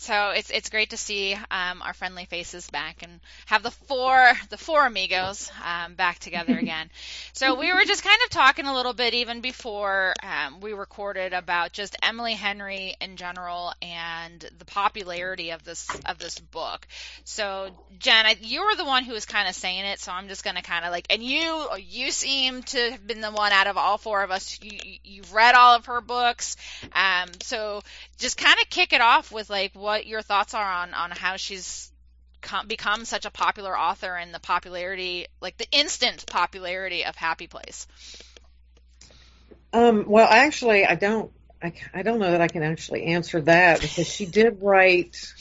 So it's it's great to see um, our friendly faces back and have the four the four amigos um, back together again. so we were just kind of talking a little bit even before um, we recorded about just Emily Henry in general and the popularity of this of this book. So Jenn, I, you were the one who was kind of saying it, so I'm just going to kind of like and you you seem to have been the one out of all four of us. You you- you've read all of her books, um, so just kind of kick it off with like what your thoughts are on on how she's com- become such a popular author and the popularity like the instant popularity of happy place Um, well, actually, I don't. I, I don't know that I can actually answer that because she did write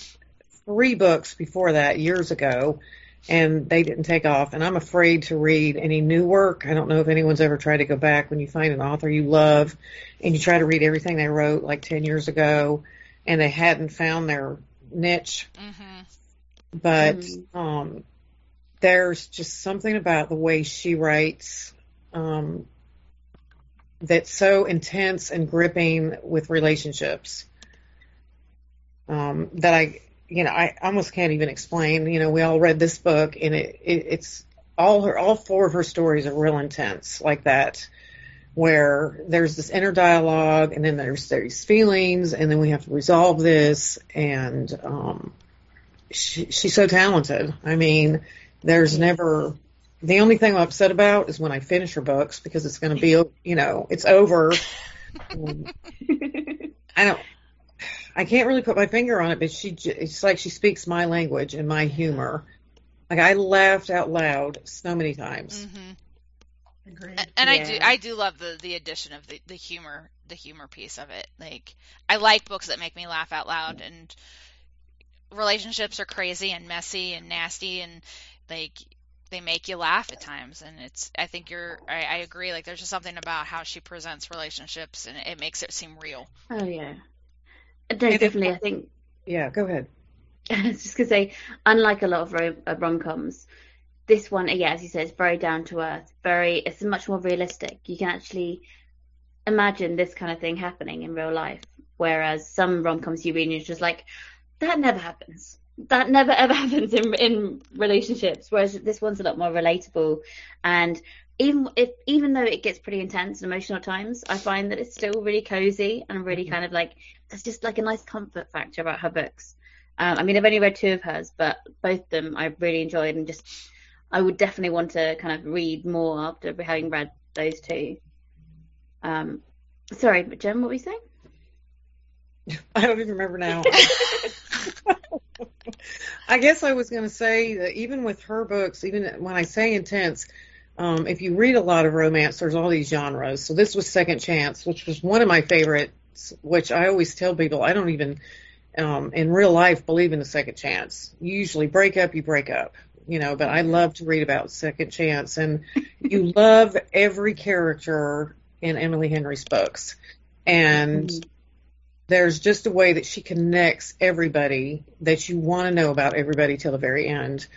three books before that years ago, and they didn't take off. And I'm afraid to read any new work. I don't know if anyone's ever tried to go back when you find an author you love, and you try to read everything they wrote like ten years ago, and they hadn't found their niche. hmm but Mhm. um, there's just something about the way she writes um, that's so intense and gripping with relationships um, that I, you know, I almost can't even explain. You know, we all read this book, and it, it it's all her, all four of her stories are real intense like that. Where there's this inner dialogue, and then there's these feelings, and then we have to resolve this, and um, she, she's so talented. I mean, there's never the only thing I'm upset about is when I finish her books because it's going to be, you know, it's over. I don't, I can't really put my finger on it, but she, it's like she speaks my language and my humor. Like I laughed out loud so many times. hmm Agreed. and I do I do love the the addition of the the humor the humor piece of it like I like books that make me laugh out loud and relationships are crazy and messy and nasty and like they make you laugh at times and it's i think you're I, I agree like there's just something about how she presents relationships and it makes it seem real oh yeah. No, definitely. I think Yeah, go ahead. I was just gonna say, unlike a lot of rom- uh, rom-coms, this one, yeah, as you said, is very down to earth. Very, it's much more realistic. You can actually imagine this kind of thing happening in real life. Whereas some rom-coms you read, and you're just like, that never happens. That never ever happens in in relationships. Whereas this one's a lot more relatable, and even if even though it gets pretty intense and emotional at times, I find that it's still really cozy and really Mhm. kind of like there's just like a nice comfort factor about her books. Um, I mean, I've only read two of hers, but both of them I really enjoyed, and just I would definitely want to kind of read more after having read those two. Um, sorry, but Jenn, what were you saying? I don't even remember now. I guess I was going to say that even with her books, even when I say intense, um, if you read a lot of romance, there's all these genres. So this was Second Chance, which was one of my favorites, which I always tell people I don't even, um, in real life, believe in a second chance. You usually break up, you break up, you know, but I love to read about second chance. And you love every character in Emily Henry's books. And mm-hmm. there's just a way that she connects everybody that you want to know about everybody till the very end.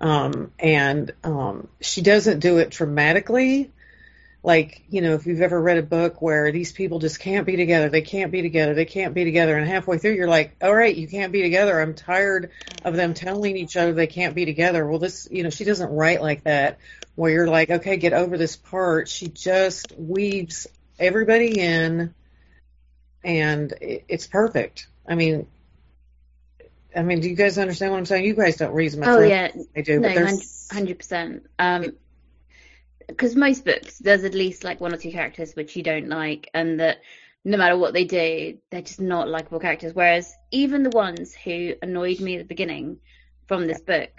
Um, and um, she doesn't do it dramatically. Like, you know, if you've ever read a book where these people just can't be together, they can't be together, they can't be together, and halfway through you're like, all right, you can't be together. I'm tired of them telling each other they can't be together. Well, this, you know, she doesn't write like that, where you're like, okay, get over this part. She just weaves everybody in, and it's perfect. I mean, I mean, do you guys understand what I'm saying? You guys don't read as much. Oh yeah, I do. but no, hundred percent. Um, because most books there's at least like one or two characters which you don't like, and that no matter what they do, they're just not likable characters. Whereas even the ones who annoyed me at the beginning from this book,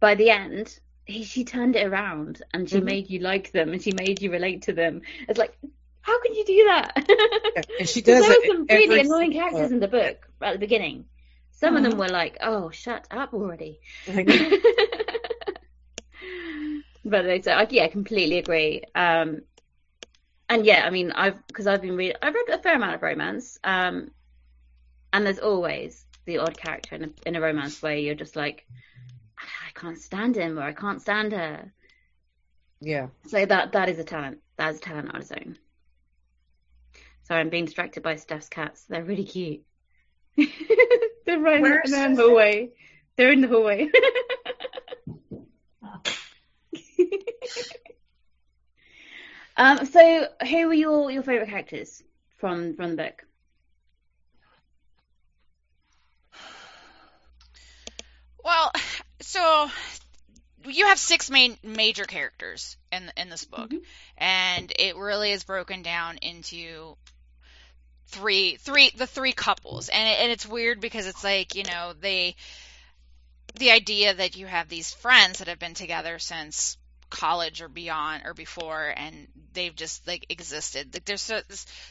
by the end, he, she turned it around and she mm-hmm. made you like them and she made you relate to them. It's like, how can you do that? yeah, and she does. there were some really annoying characters in the book at the beginning. Some of them were like, "Oh, shut up already." but it's like, yeah, I completely agree. Um, and yeah, I mean, I've because I've been reading, I've read a fair amount of romance, um, and there's always the odd character in a, in a romance where you're just like, I can't stand him or I can't stand her. Yeah. So that that is a talent. That is a talent on its own. Sorry, I'm being distracted by Steph's cats. They're really cute. They're they're in the hallway. They're in the hallway. um, so who were your, your favourite characters from from the book? Well, so you have six main major characters in in this book, mm-hmm. and it really is broken down into three three the three couples and it, and it's weird because it's like you know they the idea that you have these friends that have been together since college or beyond or before and they've just like existed like there's so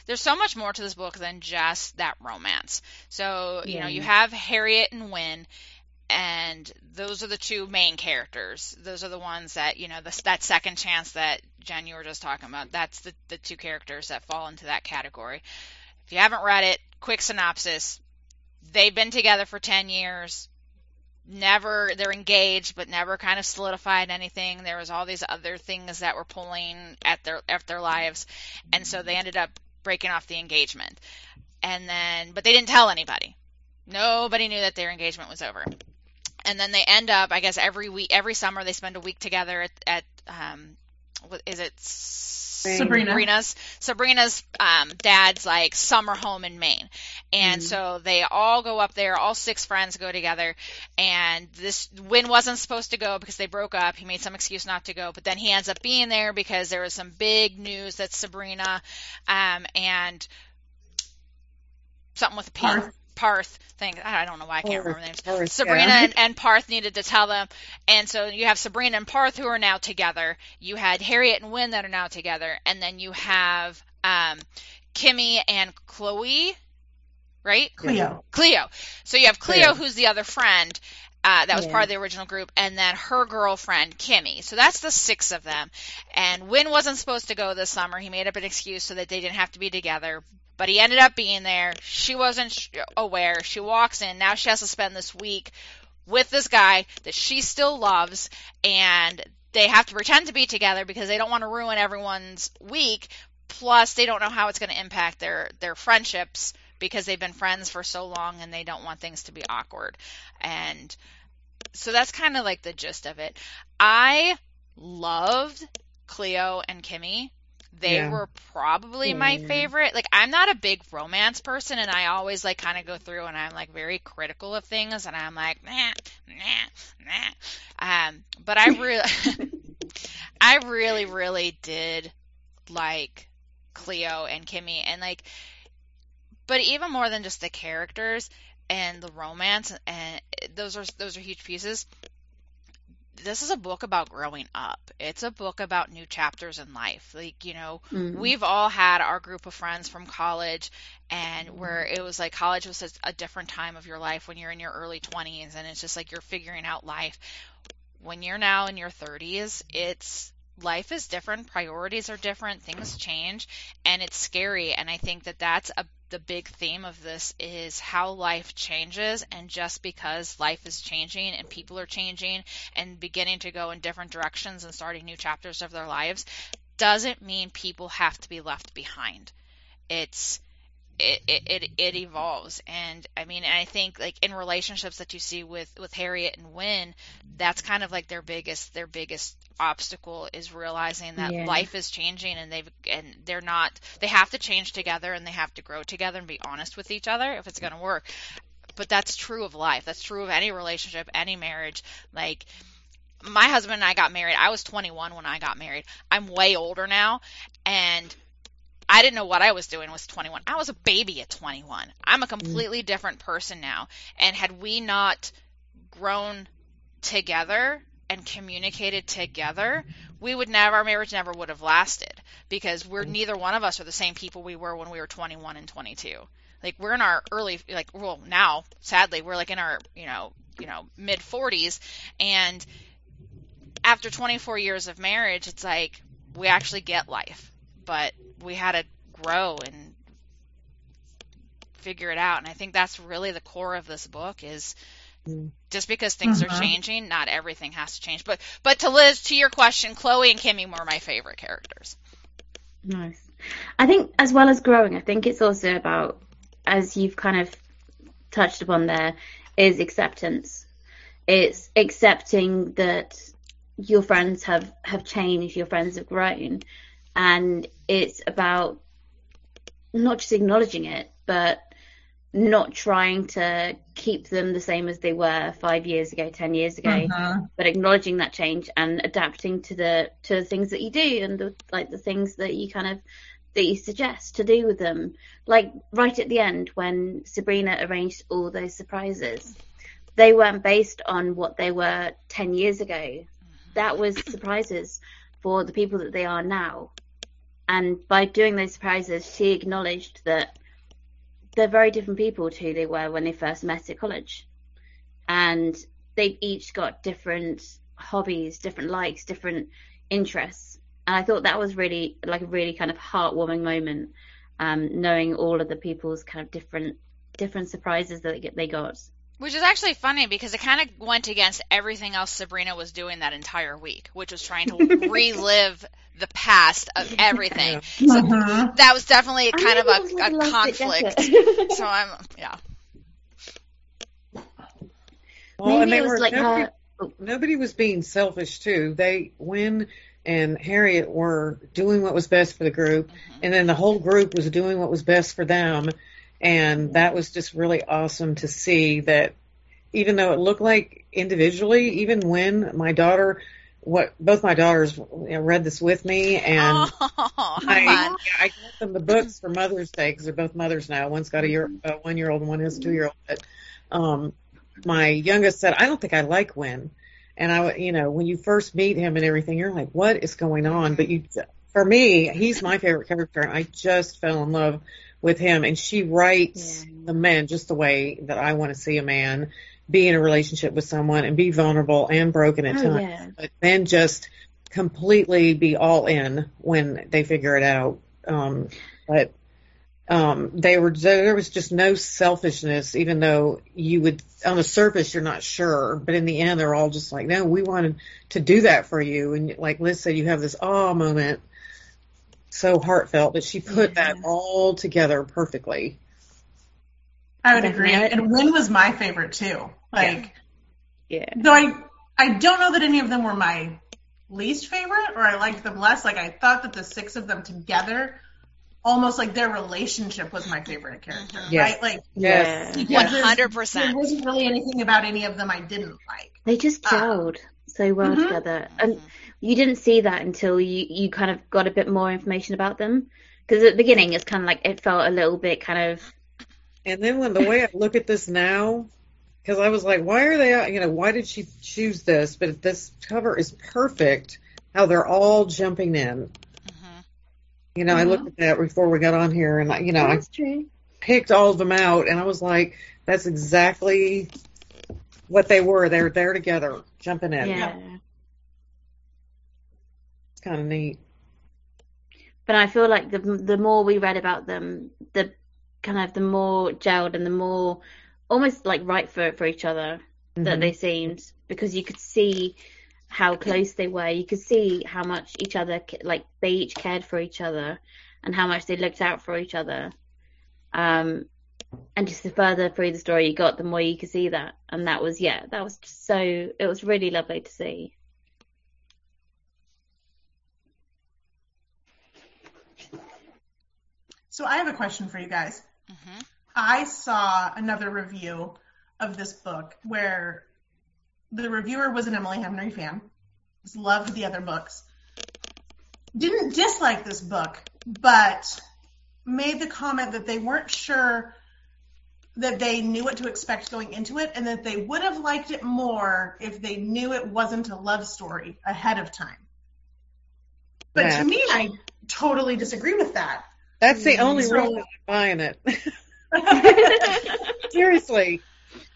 there's so much more to this book than just that romance so you yeah. know you have harriet and wyn and those are the two main characters those are the ones that you know the, that second chance that jenn you were just talking about that's the, the two characters that fall into that category if you haven't read it, quick synopsis. They've been together for 10 years. Never, they're engaged, but never kind of solidified anything. There was all these other things that were pulling at their, at their lives. And so they ended up breaking off the engagement. And then, but they didn't tell anybody. Nobody knew that their engagement was over. And then they end up, I guess, every week, every summer they spend a week together at, at um, is it? Sabrina. Sabrina's Sabrina's um, dad's like summer home in Maine, and mm so they all go up there. All six friends go together, and this Wyn wasn't supposed to go because they broke up. He made some excuse not to go, but then he ends up being there because there was some big news that Sabrina um, and something with a P. Parth. Parth thing. I don't know why I can't remember names. Parth, Sabrina yeah. and, and Parth needed to tell them, and so you have Sabrina and Parth who are now together. You had Harriet and Wyn that are now together, and then you have um, Kimmy and Chloe, right? Cleo. Cleo. So you have Cleo, Cleo. who's the other friend. Uh, that was yeah. part of the original group, and then her girlfriend Kimmy. So that's the six of them. And Wyn wasn't supposed to go this summer. He made up an excuse so that they didn't have to be together but he ended up being there. She wasn't aware. She walks in. Now she has to spend this week with this guy that she still loves, and they have to pretend to be together because they don't want to ruin everyone's week. Plus, they don't know how it's going to impact their their friendships because they've been friends for so long and they don't want things to be awkward. And so that's kind of like the gist of it. I loved Cleo and Kimmy they yeah. were probably yeah. my favorite. Like I'm not a big romance person and I always like kind of go through and I'm like very critical of things and I'm like nah nah nah. Um but I really I really really did like Cleo and Kimmy and like but even more than just the characters and the romance and those are those are huge pieces this is a book about growing up. It's a book about new chapters in life. Like, you know, Mm. we've all had our group of friends from college and where it was like college was a- a different time of your life when you're in your early 20s and it's just like you're figuring out life. When you're now in your 30s, it's life is different, priorities are different, things change, and it's scary. And I think that that's a the big theme of this is how life changes and just because life is changing and people are changing and beginning to go in different directions and starting new chapters of their lives doesn't mean people have to be left behind. It's it, it, it, it evolves. And I mean I think like in relationships that you see with with Harriet and Wyn that's kind of like their biggest their biggest obstacle is realizing that Yeah. life is changing and they've and they're not they have to change together and they have to grow together and be honest with each other if it's going to work. But that's true of life. That's true of any relationship any marriage. Like my husband and I got married. I was 21 when I got married. I'm way older now. And I didn't know what I was doing was 21. I was a baby at 21. I'm a mm. completely different person now. And had we not grown together and communicated together, we would never, our marriage never would have lasted because we're mm. neither one of us are the same people we were when we were 21 and 22. Like we're in our early, like, well, now, sadly, we're like in our, you know, you know, mid 40s. And after 24 years of marriage, it's like we actually get life but we had to grow and figure it out and i think that's really the core of this book is Mm. just because things Mhm. are changing not everything has to change but but to liz to your question chloe and kimmy were my favorite characters Nice. I think as well as growing, I think it's also about, as you've kind of touched upon there, is acceptance. It's accepting that your friends have, have changed, your friends have grown, and it's about not just acknowledging it, but not trying to keep them the same as they were five years ago, ten years ago Mhm. but acknowledging that change and adapting to the to the things that you do and the, like the things that you kind of that you suggest to do with them. Like right at the end when Sabrina arranged all those surprises they weren't based on what they were 10 years ago. That was surprises for the people that they are now and by doing those surprises she acknowledged that they're very different people to who they were when they first met at college and they've each got different hobbies, different likes, different interests. And I thought that was really like a really kind of heartwarming moment, um, knowing all of the people's kind of different different surprises that they got. which is actually funny because it kind of went against everything else sabrina was doing that entire week which was trying to relive the past of everything so Mhm. that was definitely kind of knew it a, a conflict effort. so i'm yeah Well, and they it was were like nobody, her. nobody was being selfish too. They Wyn and Harriet were doing what was best for the group, and then the whole group was doing what was best for them, and that was just really awesome to see that. Even though it looked like individually, even when my daughter, what both my daughters you know, read this with me, and oh, I. I got them the books for Mother's Day because they're both mothers now. One's got a year, a one year old, and one has a two year old. But um, my youngest said, "I don't think I like Wyn," and I, you know, when you first meet him and everything, you're like, "What is going on?" But you, for me, he's my favorite character, and I just fell in love with him. And she writes Yeah. the men just the way that I want to see a man be in a relationship with someone and be vulnerable and broken at Oh, times yeah. but then just completely be all in when they figure it out. Um, but um, they were there was just no selfishness, even though you would on the surface you're not sure, but in the end they're all just like, no, we wanted to do that for you, and like Liz said, you have this awe moment, so heartfelt that she put Yeah. that all together perfectly. I would agree. Definitely. And Wyn was my favorite too. Like, Yeah. though I I don't know that any of them were my least favorite or I liked them less. Like I thought that the six of them together, almost like their relationship was my favorite character, Yes. right? Like Yes. Yeah. because One there's- hundred there wasn't really anything about any of them I didn't like. They just Uh, gelled so well Mhm. together, and you didn't see that until you you kind of got a bit more information about them. Because at the beginning, it's kind of like it felt a little bit kind of And then when the way I look at this now, because I was like, why are they? You know, why did she choose this? But this cover is perfect. How they're all jumping in. hmm You know, I looked at that before we got on here, and I, you know, I true. picked all of them out, and I was like, that's exactly what they were. They're there together, jumping in. Yeah. It's kind of neat. But I feel like the the more we read about them, the kind of the more gelled and the more almost like right for for each other that Mhm. they seemed because you could see how close they were. You could see how much each other ca- like they each cared for each other and how much they looked out for each other. Um, and just the further through the story you got, the more you could see that. And that was yeah, that was just so it was really lovely to see. So I have a question for you guys. Hmm I saw another review of this book where the reviewer was an Emily Henry fan, loved the other books, didn't dislike this book, but made the comment that they weren't sure that they knew what to expect going into it and that they would have liked it more if they knew it wasn't a love story ahead of time. But Yeah. to me, I totally disagree with that. That's the mm-hmm. only So- reason I'm buying it. Seriously.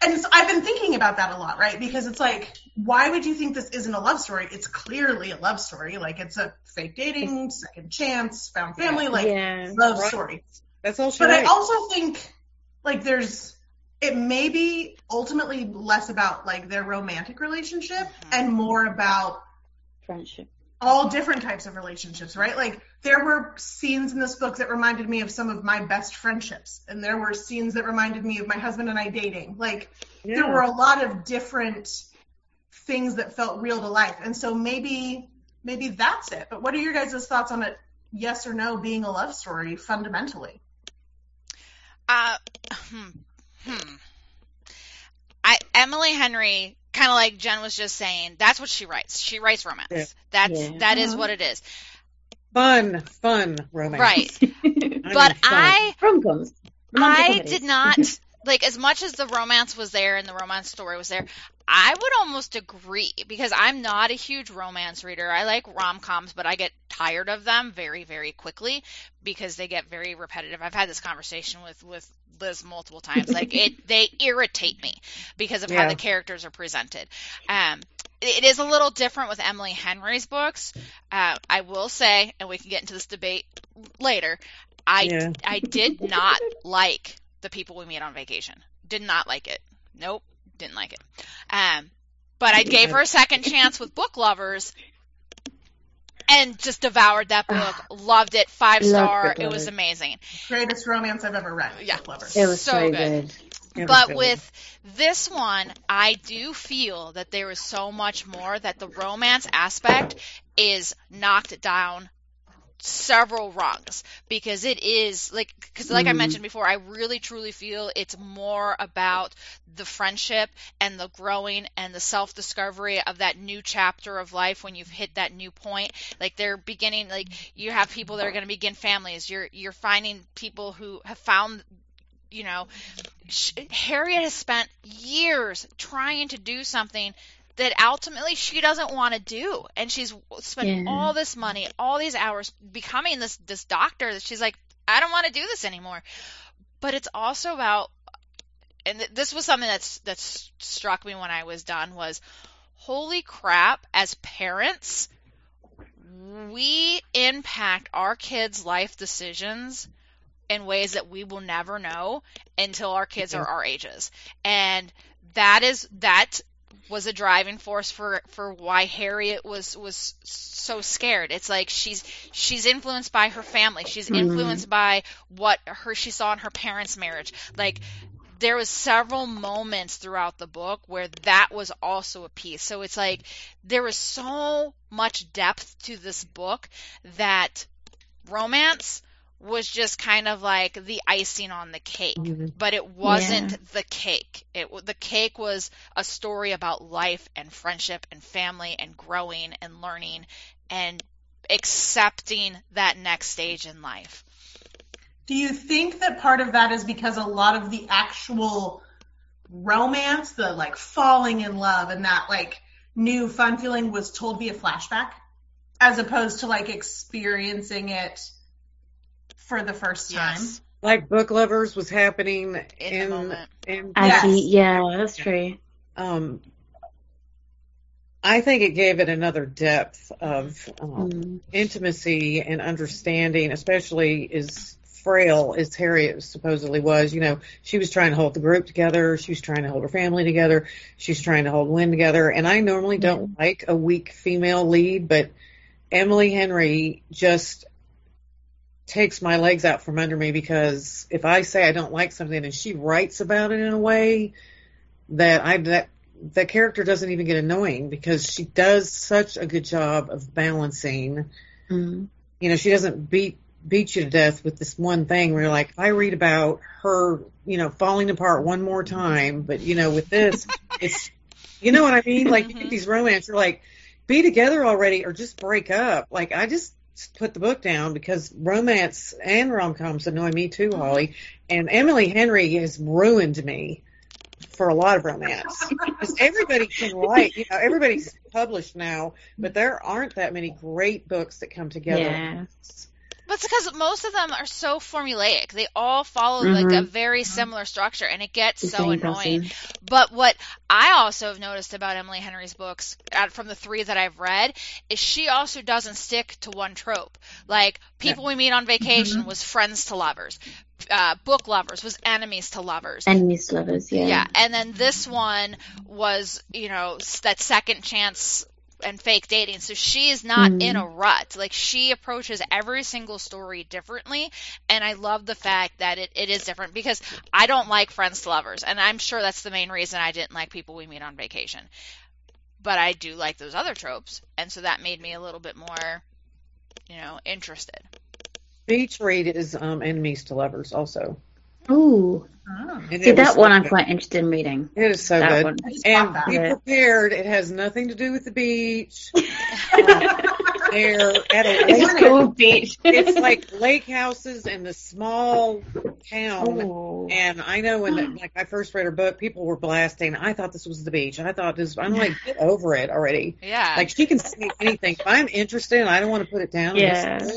And so I've been thinking about that a lot, right? Because it's like, why would you think this isn't a love story? It's clearly a love story. Like it's a fake dating, second chance, found family, like yeah. love Right. story. That's all she But I also think like there's it may be ultimately less about like their romantic relationship mm-hmm. and more about Friendship. All different types of relationships, right? Like there were scenes in this book that reminded me of some of my best friendships, and there were scenes that reminded me of my husband and I dating. Like there were a lot of different things that felt real to life, and so maybe maybe that's it. But what are your guys' thoughts on it? Yes or no being a love story fundamentally? Uh, hmm, hmm. I Emily Henry, kind of like Jenn was just saying, that's what she writes. She writes romance. Yeah. That's Yeah. that is Mhm. what it is. fun, fun romance. Right. But fun. I Rom-coms. I did not like as much as the romance was there and the romance story was there. I would almost agree because I'm not a huge romance reader. I like rom coms, but I get tired of them very, very quickly because they get very repetitive. I've had this conversation with with Liz multiple times. Like it, they irritate me because of how the characters are presented. Um, it is a little different with Emily Henry's books. Uh, I will say, and we can get into this debate later. I Yeah. I did not like the people we meet on vacation. Did not like it. Nope, didn't like it. Um, but I gave her a second chance with book lovers, and just devoured that book. Loved it, five star. It was Lovers. amazing. Greatest romance I've ever read. Yeah. Book Lovers. It was so so, good. good. It But good. with this one, I do feel that there is so much more that the romance aspect is knocked down several rungs because it is like because like I Mhm. mentioned before I really truly feel it's more about the friendship and the growing and the self-discovery of that new chapter of life when you've hit that new point like they're beginning like you have people that are going to begin families you're you're finding people who have found you know Harriet has spent years trying to do something that ultimately she doesn't want to do. And she's spent Yeah. all this money all these hours becoming this this doctor that she's like I don't want to do this anymore. But it's also about and th- this was something that's that's struck me when I was done was holy crap as parents we impact our kids life decisions in ways that we will never know until our kids are our ages. And that is that was a driving force for for why Harriet was was so scared. It's like she's she's influenced by her family. She's Mhm. influenced by what her she saw in her parents' marriage. Like there was several moments throughout the book where that was also a piece. So it's like there was so much depth to this book that romance was just kind of like the icing on the cake Mhm. but it wasn't the cake. It the cake was a story about life and friendship and family and growing and learning and accepting that next stage in life. Do you think that part of that is because a lot of the actual romance, the like falling in love and that like new fun feeling was told via flashback as opposed to like experiencing it for the first time. Yes. Like book lovers was happening In in the moment. in As Yes. he, yeah, that's true. um I think it gave it another depth of um, Mm. intimacy and understanding, especially as frail as Harriet supposedly was. You know, she was trying to hold the group together. She was trying to hold her family together. She was trying to hold Wyn together. And I normally don't like a weak female lead, but Emily Henry just takes my legs out from under me because if I say I don't like something and she writes about it in a way that I that the character doesn't even get annoying because she does such a good job of balancing. Mm. You know, she doesn't beat beat you to death with this one thing where you're like, I read about her, you know, falling apart one more time, but you know, with this, it's, you know what I mean? Like you get these romance, you're like, be together already or just break up. Like I just put the book down because romance and rom coms annoy me too, Holly. And Emily Henry has ruined me for a lot of romance. Everybody can write, you know, everybody's published now, but there aren't that many great books that come together. Yeah. But it's because most of them are so formulaic. They all follow like a Mhm. very similar structure, and it gets The so annoying. person. But what I also have noticed about Emily Henry's books, from the three that I've read, is she also doesn't stick to one trope. Like people we meet on vacation was friends to lovers, uh, book lovers was enemies to lovers. Enemies to lovers, yeah. Yeah, and then this one was, you know, that second chance and fake dating. So she is not Mhm. in a rut. Like she approaches every single story differently, and I love the fact that it, it is different because I don't like friends to lovers, and I'm sure that's the main reason I didn't like people we meet on vacation. But I do like those other tropes, and so that made me a little bit more, you know, interested. Beach read is um, enemies to lovers also. Ooh. Oh. See, it was that one so I'm quite interested in reading. It is so that good. one. And be Yeah. prepared. It has nothing to do with the beach. They're at a It's just lake. called beach. It's like lake houses in the small town. Oh. And I know when, the, like, I first read her book, people were blasting. I thought this was the beach. I thought this. I'm like, get over it already. Yeah. Like, she can say anything. If I'm interested and I don't want to put it down, Yeah.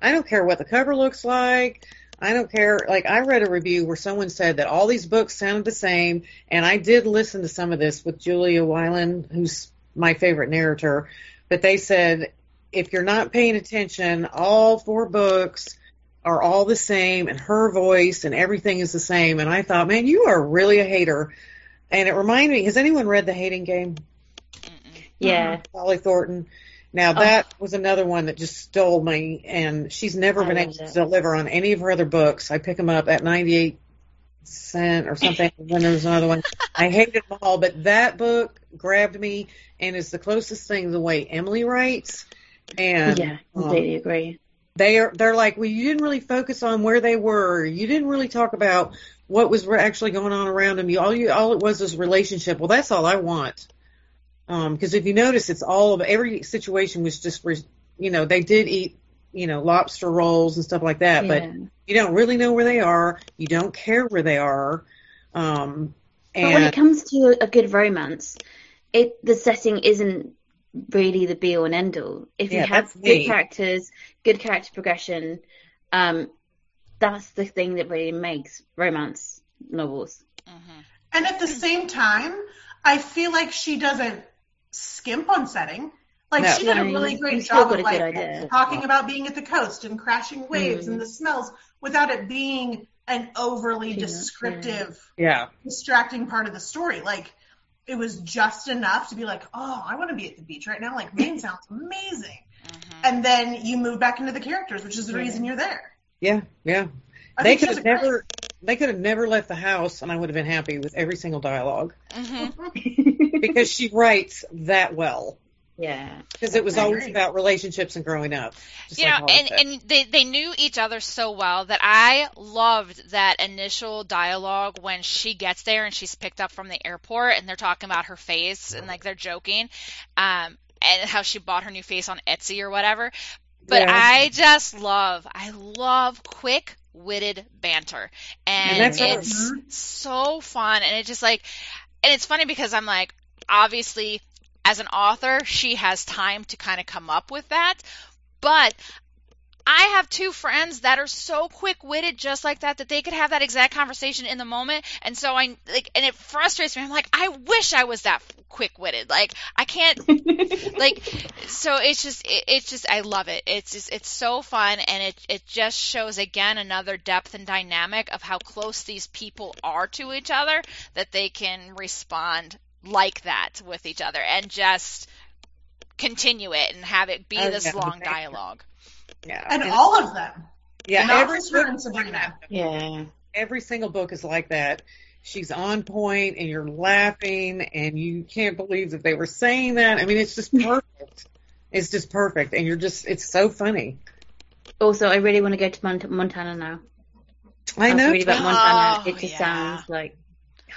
I don't care what the cover looks like. I don't care. Like, I read a review where someone said that all these books sounded the same, and I did listen to some of this with Julia Whelan, who's my favorite narrator. But they said if you're not paying attention, all four books are all the same, and her voice and everything is the same. And I thought, man, you are really a hater. And it reminded me. Has anyone read The Hating Game? Mm-mm. yeah. Polly Thornton. Now Oh. that was another one that just stole me, and she's never I been able loved to deliver on any of her other books. I pick them up at ninety eight cent or something. and then there was another one. I hated them all, but that book grabbed me and is the closest thing to the way Emily writes. And Yeah, um, agree. they are they're like, well, you didn't really focus on where they were. You didn't really talk about what was actually going on around them. You all you all it was was relationship. Well, that's all I want. Um, because if you notice, it's all of every situation was just, re- you know, they did eat, you know, lobster rolls and stuff like that, but you don't really know where they are. You don't care where they are. Um, But when it comes to a good romance, it the setting isn't really the be all and end all. If you Yeah, have good me. characters, good character progression, um, that's the thing that really makes romance novels. Mhm. And at the same time, I feel like she doesn't skimp on setting. Like No. she did a really you- great job of like idea. talking about being at the coast and crashing waves Mm. and the smells without it being an overly Too much, descriptive, yeah, distracting part of the story. Like it was just enough to be like, oh, I want to be at the beach right now. Like Maine sounds amazing. Mhm. And then you move back into the characters, which is the Yeah. reason you're there. yeah, yeah. I They could have a great- never, they could have never left the house, and I would have been happy with every single dialogue Mhm. because she writes that well. yeah. Because it was I always agree. about relationships and growing up. Just you like know, Holly and, and they, they knew each other so well that I loved that initial dialogue when she gets there and she's picked up from the airport and they're talking about her face and like they're joking, um, and how she bought her new face on Etsy or whatever. But Yeah. I just love, I love quick, witted banter. And And, that's her. it's so fun. And it just like, and it's funny because I'm like, obviously, as an author, she has time to kind of come up with that. But I have two friends that are so quick-witted just like that that they could have that exact conversation in the moment and so I like and it frustrates me. I'm like I wish I was that quick-witted. Like I can't like so it's just it, it's just I love it. It's just it's so fun and it it just shows again another depth and dynamic of how close these people are to each other that they can respond like that with each other and just continue it and have it be Oh, this long dialogue. Yeah. And all of them. yeah, not every just her book and is Sabrina. yeah. Every single book is like that. She's on point and you're laughing and you can't believe that they were saying that. I mean, it's just perfect. it's just perfect. And you're just, it's so funny. Also, I really want to go to Mont- Montana now. I have to know. read about Montana. Oh, it just yeah. sounds like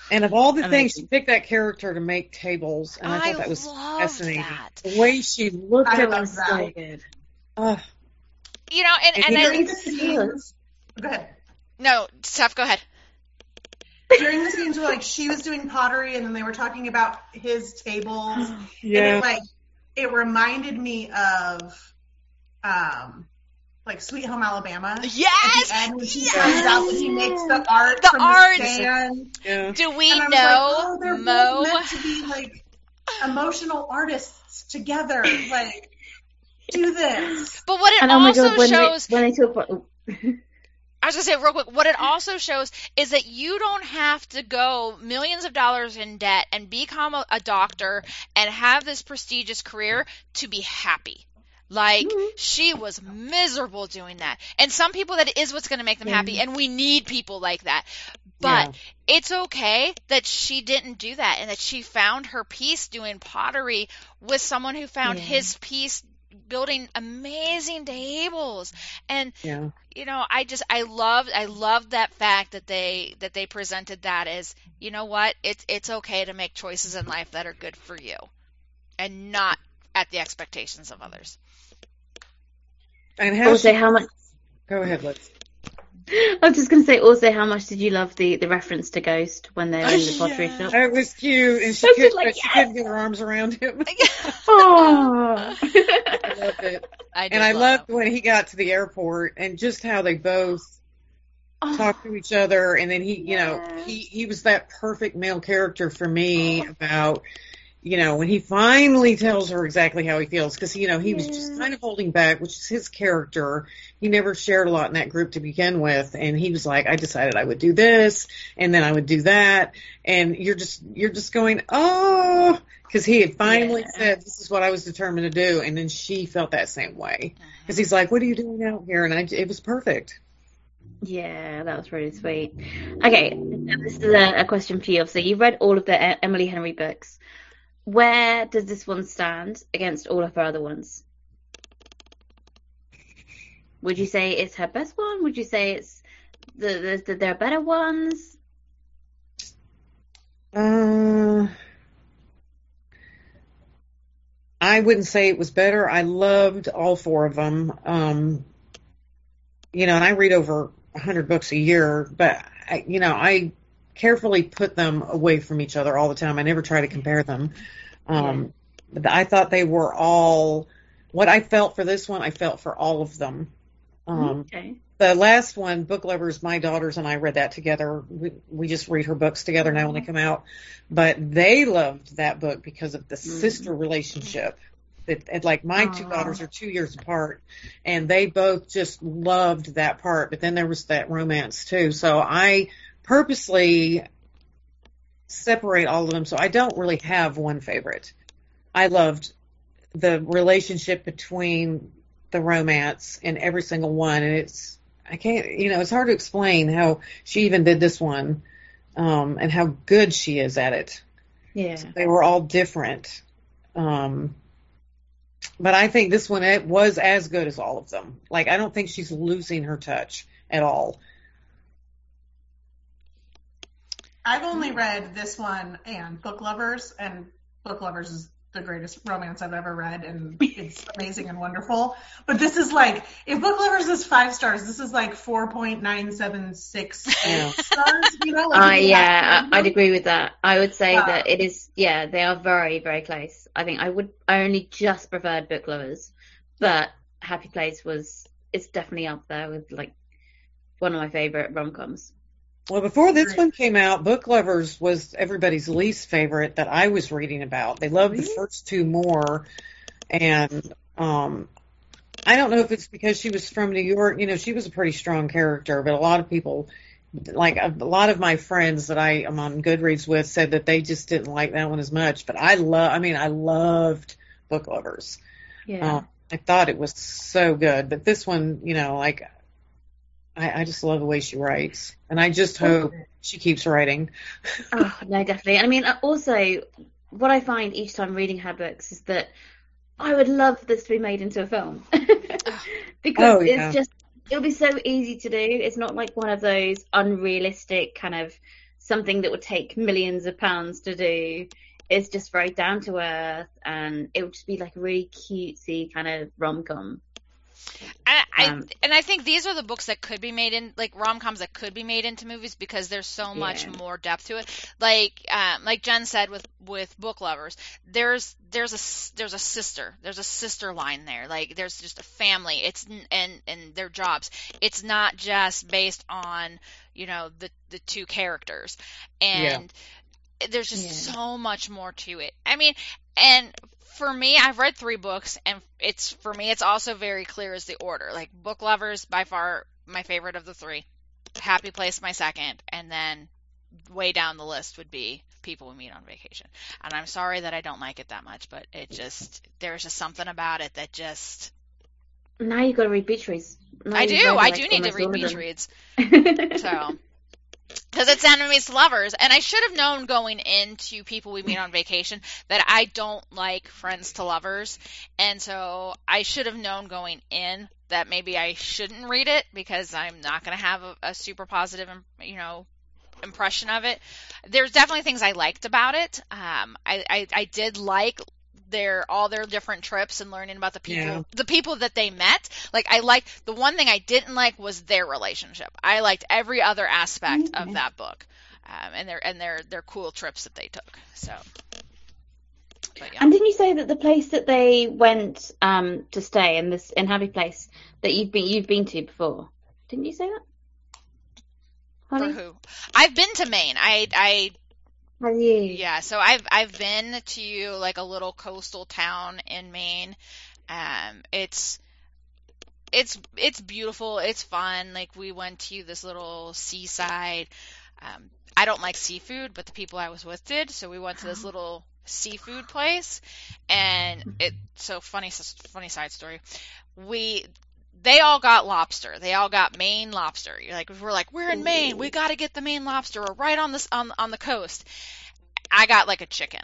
And of all the things, she picked that character to make tables, and I, I thought that was fascinating. that. The way she looked I at love them, that. so good. You know, and, And and he I, During the scenes, go ahead. no, Steph, go ahead. During the scenes where like she was doing pottery and then they were talking about his tables, and yeah, it like it reminded me of um like Sweet Home Alabama. Yes! At the end when she Yes! finds out that he makes the art The from art! the sand. yeah. Do we And I was know like, oh, they're Mo? both meant to be like emotional artists together. Like, do this. But what it And oh my also god, when shows, they when they talk about I was gonna say real quick, what it also shows is that you don't have to go millions of dollars in debt and become a, a doctor and have this prestigious career to be happy. Like Mhm. she was miserable doing that. And some people that is what's going to make them happy and we need people like that. But Yeah. it's okay that she didn't do that and that she found her peace doing pottery with someone who found Yeah. his peace building amazing tables. And yeah. you know, I just I loved I loved that fact that they that they presented that as, you know what, it's it's okay to make choices in life that are good for you and not at the expectations of others. And how also she, how much go ahead, Liz. I was just gonna say also how much did you love the, the reference to Ghost when they were in the oh, pottery Yeah. shop? Oh, that was cute, and she I could, like, but she couldn't get her arms around him. Oh. I loved it, I and I love loved that. when he got to the airport and just how they both Oh. talk to each other and then he you know he he was that perfect male character for me about you know when he finally tells her exactly how he feels because you know he was just kind of holding back which is his character he never shared a lot in that group to begin with and he was like i decided i would do this and then i would do that and you're just you're just going oh because he had finally Yeah. said this is what i was determined to do and then she felt that same way uh-huh. because he's like what are you doing out here and I, it was perfect Yeah, that was really sweet. Okay, this is a, a question for you. So you've read all of the Emily Henry books. Where does this one stand against all of her other ones? Would you say it's her best one? Would you say it's the, the, the there are better ones? Uh, I wouldn't say it was better. I loved all four of them. Um, you know, and I read over a hundred books a year, but I, you know, I carefully put them away from each other all the time. I never try to compare them. Um, but I thought they were all what I felt for this one. I felt for all of them. Um, okay. the last one, Book Lovers, my daughters and I read that together. We, we just read her books together now when they come out. But they loved that book because of the sister relationship. That, and like my two daughters are two years apart, and they both just loved that part. But then there was that romance too. So I purposely separate all of them. So I don't really have one favorite. I loved the relationship between the romance in every single one and it's I can't you know it's hard to explain how she even did this one um and how good she is at it. Yeah. They were all different. Um but I think this one it was as good as all of them. Like I don't think she's losing her touch at all. I've only read this one and Book Lovers, and Book Lovers is the greatest romance I've ever read, and it's amazing and wonderful. But this is like, if Book Lovers is five stars, this is like four point nine seven six Yeah. stars. You know, Uh, yeah, I- I'd agree with that. I would say Uh, that it is, yeah, they are very, very close. I think I would, I only just preferred Book Lovers, but Happy Place was, it's definitely up there with like one of my favorite rom coms. Well, before this one came out, Book Lovers was everybody's least favorite that I was reading about. They loved the first two more, and um, I don't know if it's because she was from New York. You know, she was a pretty strong character, but a lot of people, like a, a lot of my friends that I am on Goodreads with, said that they just didn't like that one as much. But I love, I mean, I loved Book Lovers. Yeah. Uh, I thought it was so good, but this one, you know, like I, I just love the way she writes, and I just hope she keeps writing. Oh, no, definitely. I mean, uh, also, what I find each time reading her books is that I would love this to be made into a film. because Oh, yeah. it's just, it'll be so easy to do. It's not like one of those unrealistic kind of something that would take millions of pounds to do. It's just very down to earth and it would just be like a really cutesy kind of rom com. And I, Um, and I think these are the books that could be made in like rom coms that could be made into movies because there's so much Yeah. more depth to it. Like um, like Jen said with with book lovers, there's there's a there's a sister there's a sister line there. Like there's just a family. It's and and their jobs. It's not just based on you know the the two characters and there's just Yeah. so much more to it. I mean, and for me, I've read three books, and it's for me, it's also very clear as the order. Like Book Lovers, by far my favorite of the three. Happy Place, my second, and then way down the list would be People We Meet on Vacation. And I'm sorry that I don't like it that much, but it just there's just something about it that just Now you've got to read Beach Reads. Now I do. I do need to read beach reads. So, because it's enemies to lovers, and I should have known going into people we meet on vacation that I don't like friends to lovers, and so I should have known going in that maybe I shouldn't read it because I'm not going to have a, a super positive, you know, impression of it. There's definitely things I liked about it. Um, I, I I did like their all their different trips and learning about the people Yeah. the people that they met. Like I liked the one thing I didn't like was their relationship. I liked every other aspect of that book. Um, and their and their their cool trips that they took. So yeah. And didn't you say that the place that they went um, to stay in this in Happy Place that you've been you've been to before? Didn't you say that? For Honey? who? I've been to Maine. I I? Yeah, so I've I've been to like a little coastal town in Maine. Um, it's it's it's beautiful. It's fun. Like we went to this little seaside. Um, I don't like seafood, but the people I was with did, so we went to this little seafood place, and it. So funny funny side story. We they all got lobster. They all got Maine lobster. You're like we're like we're in Maine. We got to get the Maine lobster. We're right on this on on the coast. I got like a chicken.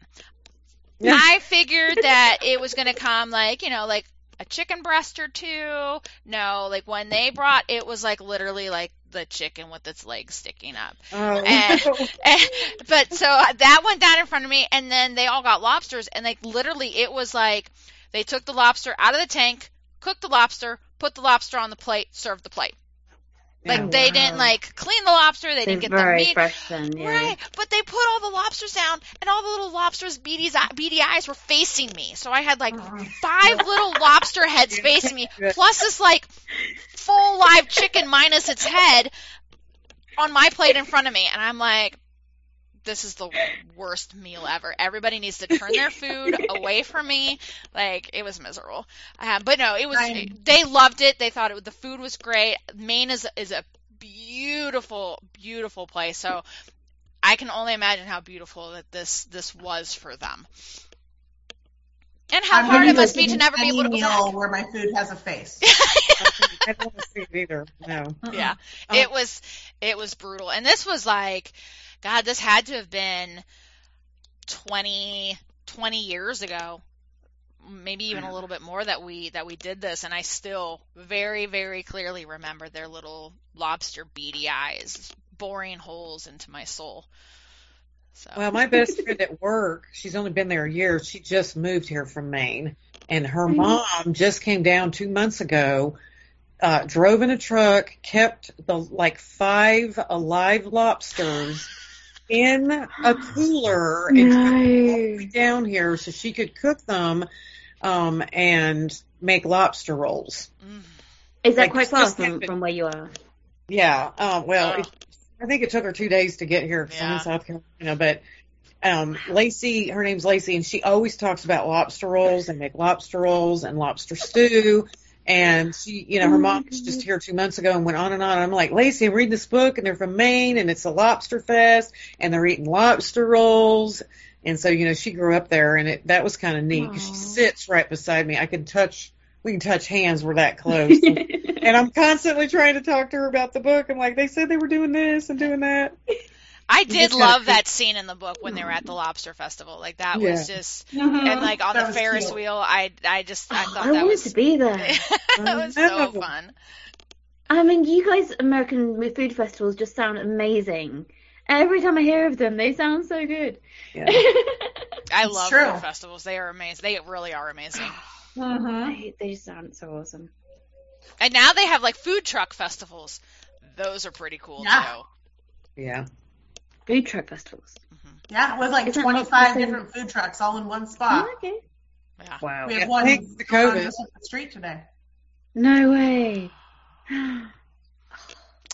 I figured that it was going to come like, you know, like a chicken breast or two. No, like when they brought it was like literally like the chicken with its legs sticking up. Oh. And- And- but so that went down in front of me and then they all got lobsters and like literally it was like they took the lobster out of the tank, cooked the lobster, put the lobster on the plate, serve the plate. Like they didn't like clean the lobster, they didn't get the meat fresh then, yeah. Right, but they put all the lobsters down, and all the little lobsters' beady, uh, beady eyes were facing me. So I had like oh. five little lobster heads facing me, plus this like full live chicken minus its head on my plate in front of me, and I'm like, this is the worst meal ever. Everybody needs to turn their food away from me. Like it was miserable. Um, but no, it was. I- They loved it. They thought it, the food was great. Maine is is a beautiful, beautiful place. So I can only imagine how beautiful that this this was for them. And how I'm hard it must be to never be able to go meal back. where my food has a face. I don't want to see it either. No. Yeah. Uh, It was it was brutal. And this was like god, this had to have been 20 20 years ago. Maybe even a little bit more that we that we did this and I still very very clearly remember their little lobster beady eyes boring holes into my soul. So Well, my best friend at work, she's only been there a year. She just moved here from Maine, and her mom just came down two months ago. Uh, drove in a truck, kept the like five alive lobsters in a cooler, and took them all the way down here so she could cook them um, and make lobster rolls. Is that Like, quite it's far from, from where you are? Yeah. Um, well, Oh. it, I think it took her two days to get here because I'm Yeah. in South Carolina. But um, Lacey, her name's Lacey, and she always talks about lobster rolls and make lobster rolls and lobster stew. And she, you know, her mom was just here two months ago and went on and on. I'm like, Lacey, I'm reading this book, and they're from Maine, and it's a lobster fest, and they're eating lobster rolls. And so, you know, she grew up there, and it that was kind of neat because she sits right beside me. I can touch, we can touch hands. We're that close. And I'm constantly trying to talk to her about the book. I'm like, they said they were doing this and doing that. I did love keep- that scene in the book when they were at the lobster festival. Like that was Yeah. just Mhm. and like on That the Ferris cute. wheel. I I just I Oh, thought I that wanted was to be there. that was so fun. I mean, you guys, American food festivals just sound amazing. Every time I hear of them, they sound so good. Yeah. I love true. food festivals. They are amazing. They really are amazing. Mhm. they, they just sound so awesome. And now they have like food truck festivals. Those are pretty cool Yeah. too. Yeah. Food truck festivals. Mm-hmm. Yeah, with like Isn't 25 different food trucks all in one spot. Oh, okay. Yeah. Wow. We have Yeah, one thanks to going on COVID. the street today. No way.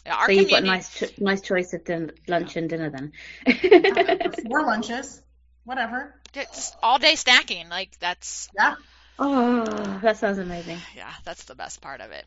Yeah, our so you've got a nice, cho- nice choice of din- lunch and dinner then. Four lunches, whatever. It's all day snacking. Like that's Yeah. oh, that sounds amazing. yeah, that's the best part of it.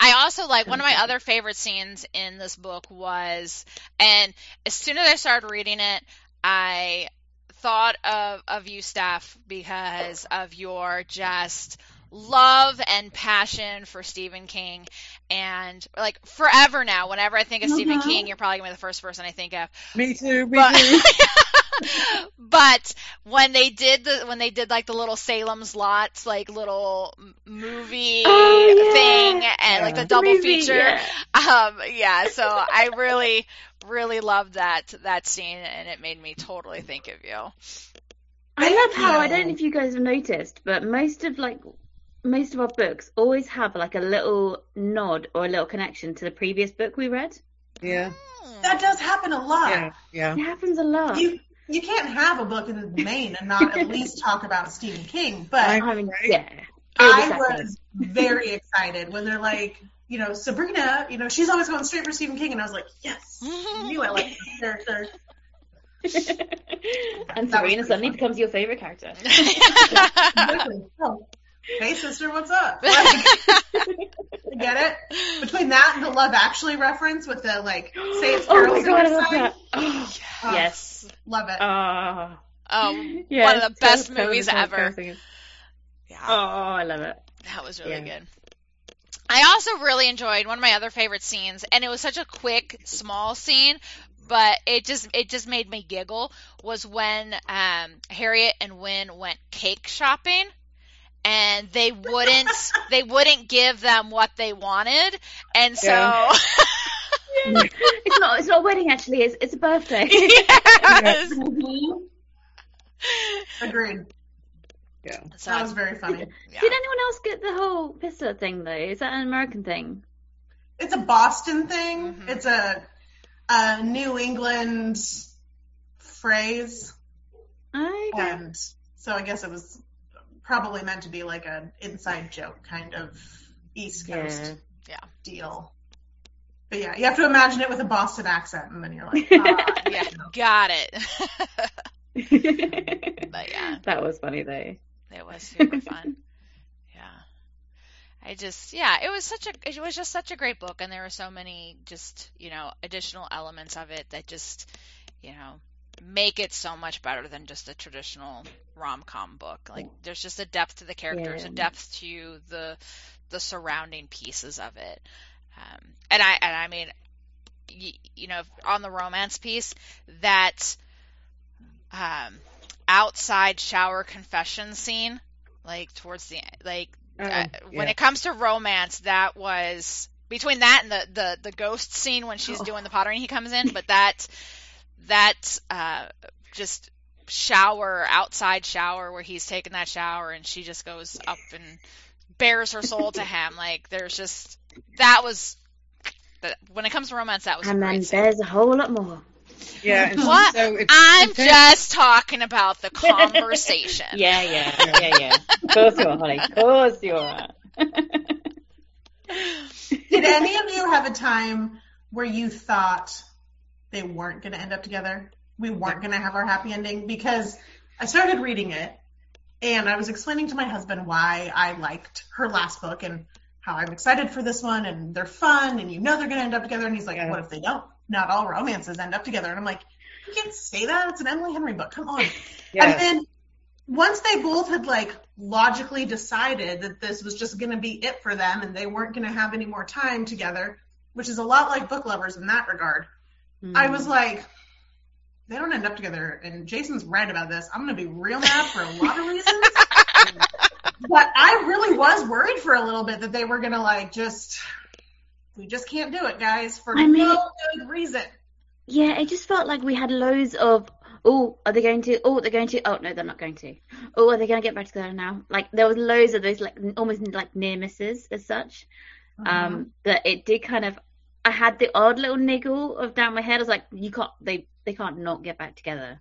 I also like one of my other favorite scenes in this book was, and as soon as I started reading it, I thought of of you, Steph, because of your just love and passion for Stephen King, and like forever now. Whenever I think of Stephen Mhm. King, you're probably gonna be the first person I think of. Me too. Me But, too. but when they did the when they did like the little Salem's Lots like little movie Oh, yeah. thing and like the double Movie, feature, yeah. um, yeah. So I really really loved that that scene and it made me totally think of you. I love how I don't know if you guys have noticed, but most of like most of our books always have like a little nod or a little connection to the previous book we read. Yeah. Hmm. That does happen a lot. Yeah. Yeah. It happens a lot. You you can't have a book in the Maine and not at least talk about Stephen King. But I- I mean, yeah. I was very excited when they're like, you know, Sabrina, you know, she's always going straight for Stephen King, and I was like, yes, I knew I liked this character. and That was Sabrina suddenly fun. becomes your favorite character. Exactly. Oh, hey sister, what's up? Like, I get it. Between that and the Love Actually reference with the like, say it's oh my god, I love that. Oh, yes. Love it. Oh, um, yes. one of the best Tell- tell movies the- tell- ever. Yeah. Oh, I love it. That was really Yeah. good. I also really enjoyed one of my other favorite scenes, and it was such a quick, small scene, but it just it just made me giggle. Was when um, Harriet and Wyn went cake shopping, and they wouldn't they wouldn't give them what they wanted, and so Yeah. it's not. It's not a wedding actually. It's it's a birthday. yes. Agreed. Yeah. So That was very funny. yeah. Did anyone else get the whole pista thing though? Is that an American thing? It's a Boston thing. Mhm. It's a, a New England phrase, Okay. and so I guess it was probably meant to be like an inside joke kind of East Coast Yeah. deal. But yeah, you have to imagine it with a Boston accent, and then you're like, ah, yeah, got it. but yeah. that was funny though. It was super fun. Yeah. I just yeah, it was such a it was just such a great book and there were so many just, you know, additional elements of it that just, you know, make it so much better than just a traditional rom-com book. Like there's just a depth to the characters, a depth to the the surrounding pieces of it. Um and I and I mean you, you know, on the romance piece that um outside shower confession scene like towards the like Oh, uh, when yeah. it comes to romance that was between that and the the the ghost scene when she's Oh. doing the pottery and he comes in but that that uh, just shower, outside shower where he's taking that shower and she just goes up and bears her soul to him. Like there's just that was that when it comes to romance, that was and then scene. there's a whole lot more. Yeah. What? So it's, I'm it's- just talking about the conversation. Yeah, yeah, yeah, yeah. Of course you are, Holly. Of course you are. Did any of you have a time where you thought they weren't going to end up together? We weren't going to have our happy ending? Because I started reading it and I was explaining to my husband why I liked her last book and how I'm excited for this one and they're fun and you know they're going to end up together. And he's like, what if they don't? Not all romances end up together. And I'm like, you can't say that. It's an Emily Henry book. Come on. And then once they both had like logically decided that this was just going to be it for them and they weren't going to have any more time together, which is a lot like book lovers in that regard, I was like, they don't end up together. And Jason's right about this. I'm going to be real mad for a lot of reasons. but I really was worried for a little bit that they were going to like just, we just can't do it, guys, for I mean- no good reason. Yeah, it just felt like we had loads of, oh, are they going to? Oh, they're going to. Oh, no, they're not going to. Oh, are they going to get back together now? Like there was loads of those, like almost like near misses as such. Um, that it did kind of. I had the odd little niggle of down my head. I was like, you can't. They they can't not get back together.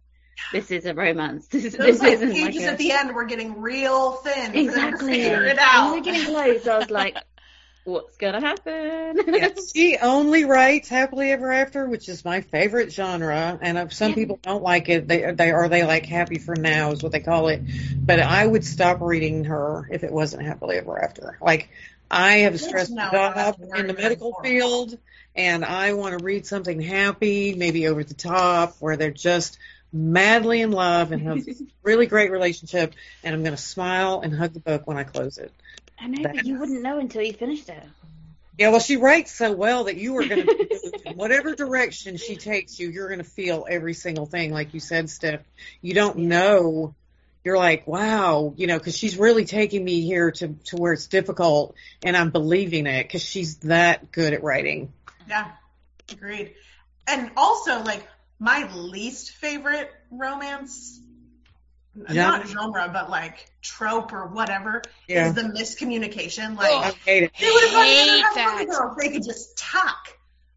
This is a romance. This, is- Those this like isn't like pages a- at the end were getting real thin. for them to exactly. Figure it And out. they're getting close. I was like, what's gonna happen? Yeah, she only writes happily ever after, which is my favorite genre. And if some Yeah. people don't like it, they they are they like happy for now is what they call it. But I would stop reading her if it wasn't happily ever after. Like I have a stressful no, job in the medical field, and I want to read something happy, maybe over the top, where they're just madly in love and have a really great relationship, and I'm going to smile and hug the book when I close it. I know, but you wouldn't know until you finished it. Yeah, well, she writes so well that you are going to, whatever direction she takes you, you're going to feel every single thing. Like you said, Steph, you don't know. You're like, wow, you know, because she's really taking me here to, to where it's difficult and I'm believing it because she's that good at writing. Yeah, agreed. And also, like, my least favorite romance, not genre, but like trope or whatever, Yeah. is the miscommunication. I Like, hate it. they would have gotten Hate together that. if girl if they could just talk.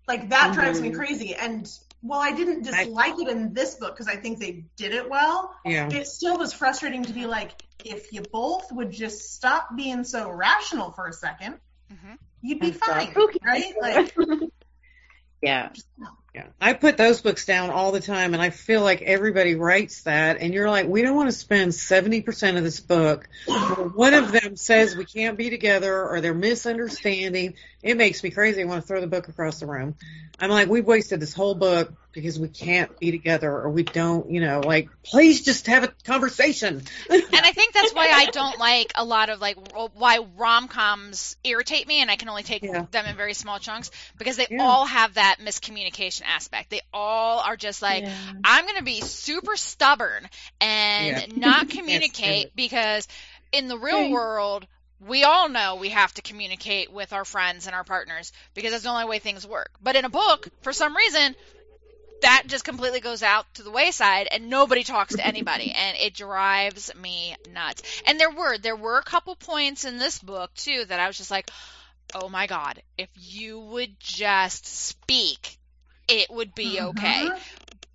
Like, that drives me Mhm. crazy. And while I didn't I- dislike it in this book because I think they did it well, Yeah. it still was frustrating to be like, if you both would just stop being so rational for a second, Mhm. you'd be And start fine, talking. right? Like, yeah. Yeah. I put those books down all the time and I feel like everybody writes that and you're like, we don't want to spend 70% of this book. One of them says we can't be together or they're misunderstanding. It makes me crazy. I want to throw the book across the room. I'm like, we've wasted this whole book because we can't be together or we don't, you know, like, please just have a conversation. And I think that's why I don't like a lot of like why rom-coms irritate me and I can only take Yeah. them in very small chunks because they Yeah. all have that miscommunication aspect. They all are just like Yeah. I'm going to be super stubborn and not communicate because in the real Okay. world we all know we have to communicate with our friends and our partners because that's the only way things work. But in a book, for some reason, that just completely goes out to the wayside and nobody talks to anybody and it drives me nuts. And there were there were a couple points in this book too that I was just like, "Oh my god, if you would just speak, it would be okay." Mhm.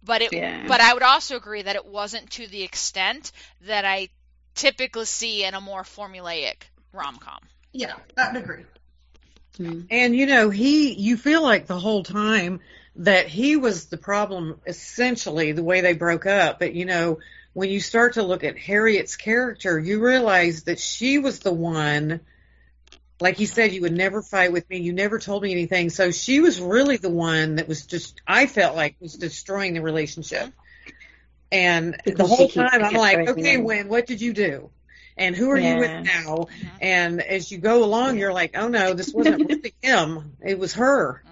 But it Yeah. but I would also agree that it wasn't to the extent that I typically see in a more formulaic rom-com. yeah, I would agree. Mm. And you know, he, you feel like the whole time that he was the problem essentially the way they broke up. But you know, when you start to look at Harriet's character, you realize that she was the one, like you said, you would never fight with me. You never told me anything. So she was really the one that was just, I felt like was destroying the relationship. And the whole keeps time I'm like, okay, it. Wyn, what did you do? And who are you with now? Mhm. And as you go along, you're like, oh no, this wasn't really him. It was her.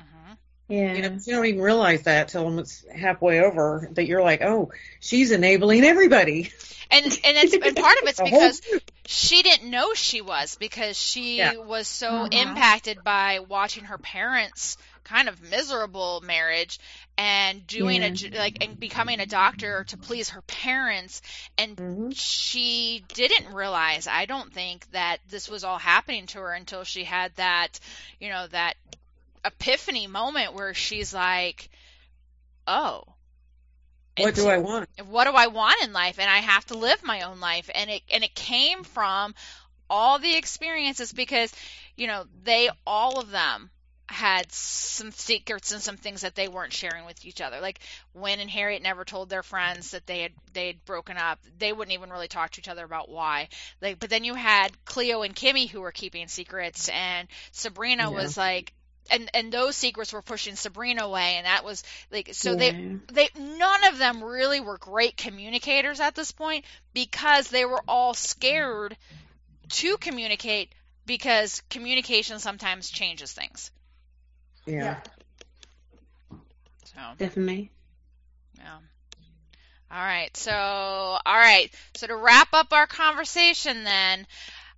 Yeah. You know, you don't even realize that till it's halfway over that you're like, oh, she's enabling everybody. And and it's and part of it's because she didn't know she was because she Yeah. was so Mhm. impacted by watching her parents kind of miserable marriage and doing Yeah. a like and becoming a doctor to please her parents and hmm she didn't realize I don't think that this was all happening to her until she had that you know that epiphany moment where she's like oh What do I want? what do I want in life? And I have to live my own life. And it and it came from all the experiences because you know they all of them had some secrets and some things that they weren't sharing with each other. Like Wyn and Harriet never told their friends that they had they had broken up. They wouldn't even really talk to each other about why. Like but then you had Cleo and Kimmy who were keeping secrets and Sabrina Yeah. was like and and those secrets were pushing Sabrina away and that was like so they Yeah. they none of them really were great communicators at this point because they were all scared to communicate because communication sometimes changes things. Yeah. So, definitely. yeah. All right. So, all right. So to wrap up our conversation then,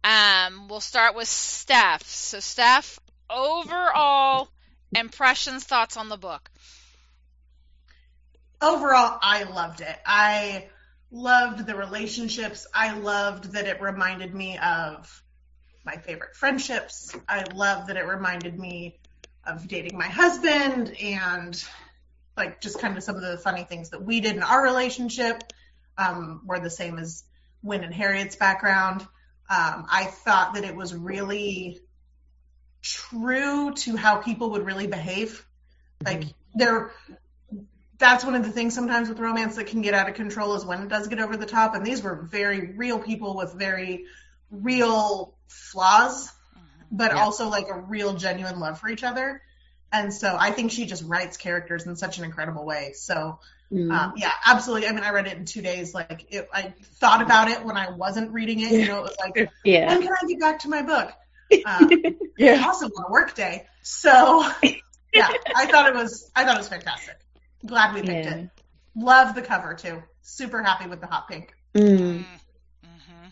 um we'll start with Steph. So Steph, overall impressions, thoughts on the book. overall, I loved it. I loved the relationships. I loved that it reminded me of my favorite friendships. I loved that it reminded me of dating my husband and like just kind of some of the funny things that we did in our relationship um, were the same as Wyn and Harriet's background. Um, I thought that it was really true to how people would really behave. Like there that's one of the things sometimes with romance that can get out of control is when it does get over the top. And these were very real people with very real flaws, but Yeah. also like a real genuine love for each other. And so I think she just writes characters in such an incredible way. So Mm. um, yeah, absolutely. I mean, I read it in two days. Like it, I thought about it when I wasn't reading it. You know, it was like, yeah. when can I get back to my book? Um, Yeah. also on a work day. So yeah, I thought it was I thought it was fantastic. Glad we picked Yeah. it. Love the cover too. Super happy with the hot pink. Mm. Mm-hmm.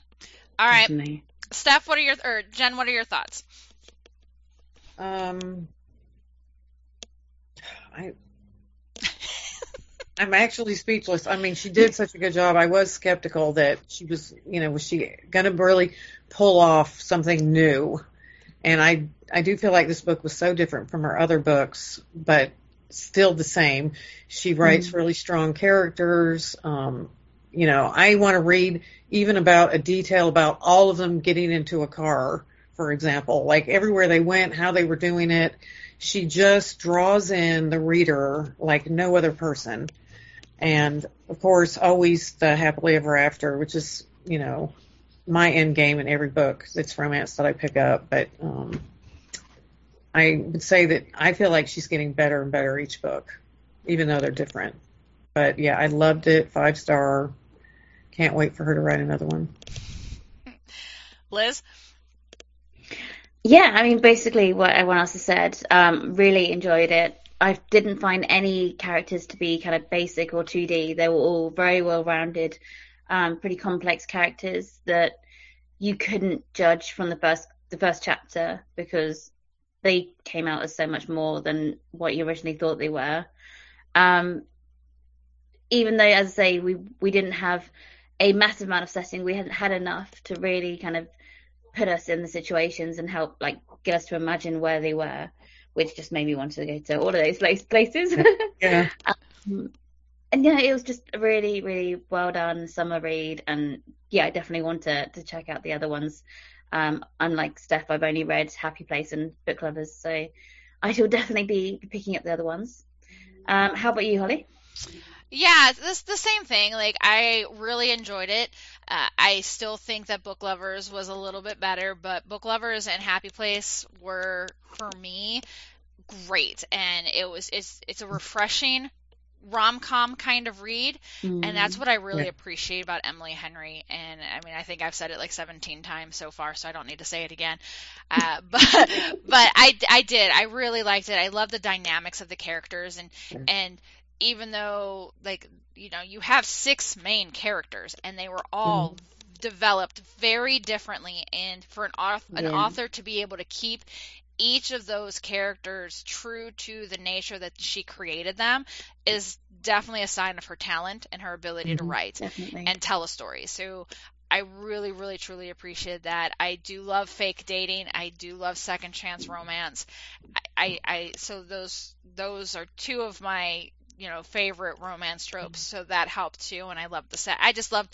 All right, Definitely. Steph, what are your or Jen, what are your thoughts? Um, I, I'm actually speechless. I mean, she did such a good job. I was skeptical that she was, you know, was she going to really pull off something new? And I, I do feel like this book was so different from her other books, but still the same. She writes really strong characters. Um, you know, I want to read even about a detail about all of them getting into a car, for example, like everywhere they went, how they were doing it. She just draws in the reader like no other person. And of course, always the happily ever after, which is, you know, my end game in every book. It's romance that I pick up. But, um, I would say that I feel like she's getting better and better each book, even though they're different. But yeah, I loved it. Five star. Can't wait for her to write another one. Liz? Yeah, I mean, basically what everyone else has said. Um, really enjoyed it. I didn't find any characters to be kind of basic or 2D. They were all very well rounded, um, pretty complex characters that you couldn't judge from the first the first chapter because they came out as so much more than what you originally thought they were. Um, even though, as I say, we we didn't have a massive amount of setting, we hadn't had enough to really kind of put us in the situations and help like get us to imagine where they were, which just made me want to go to all of those places. Yeah. and yeah, it was just a really, really well done summer read, and yeah, I definitely want to to check out the other ones. Um, unlike Steph, I've only read Happy Place and Book Lovers, so I shall definitely be picking up the other ones. Um, how about you, Holly? Yeah, this the same thing. Like I really enjoyed it. Uh, I still think that Book Lovers was a little bit better, but Book Lovers and Happy Place were for me great, and it was it's it's a refreshing rom com kind of read, and that's what I really Yeah. appreciate about Emily Henry. And I mean, I think I've said it like 17 times so far, so I don't need to say it again. Uh, but but I I did I really liked it. I love the dynamics of the characters and and even though like you know you have six main characters and they were all developed very differently and for an author, an Yeah. author to be able to keep each of those characters true to the nature that she created them is definitely a sign of her talent and her ability to Mhm. write Definitely. and tell a story. So I really, really, truly appreciate that. I do love fake dating. I do love second chance romance. I, I, I so those those are two of my you know favorite romance tropes. So that helped too, and I loved the set. I just loved.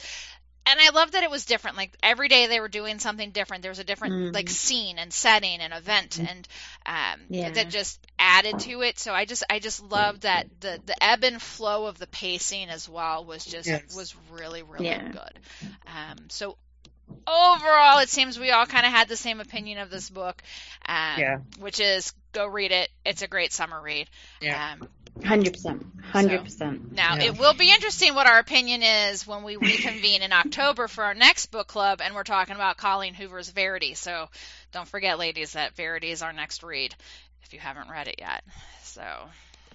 And I love that it was different. Like every day they were doing something different. There was a different Mhm. like scene and setting and event and um Yeah. that just added to it. So I just I just loved that the the ebb and flow of the pacing as well was just Yes. was really really Yeah. good. Um, so overall, it seems we all kind of had the same opinion of this book, um, Yeah. which is go read it. It's a great summer read. Yeah. Um, Hundred percent. Hundred percent. now Yeah. it will be interesting what our opinion is when we reconvene in October for our next book club, and we're talking about Colleen Hoover's Verity. So don't forget, ladies, that Verity is our next read if you haven't read it yet. So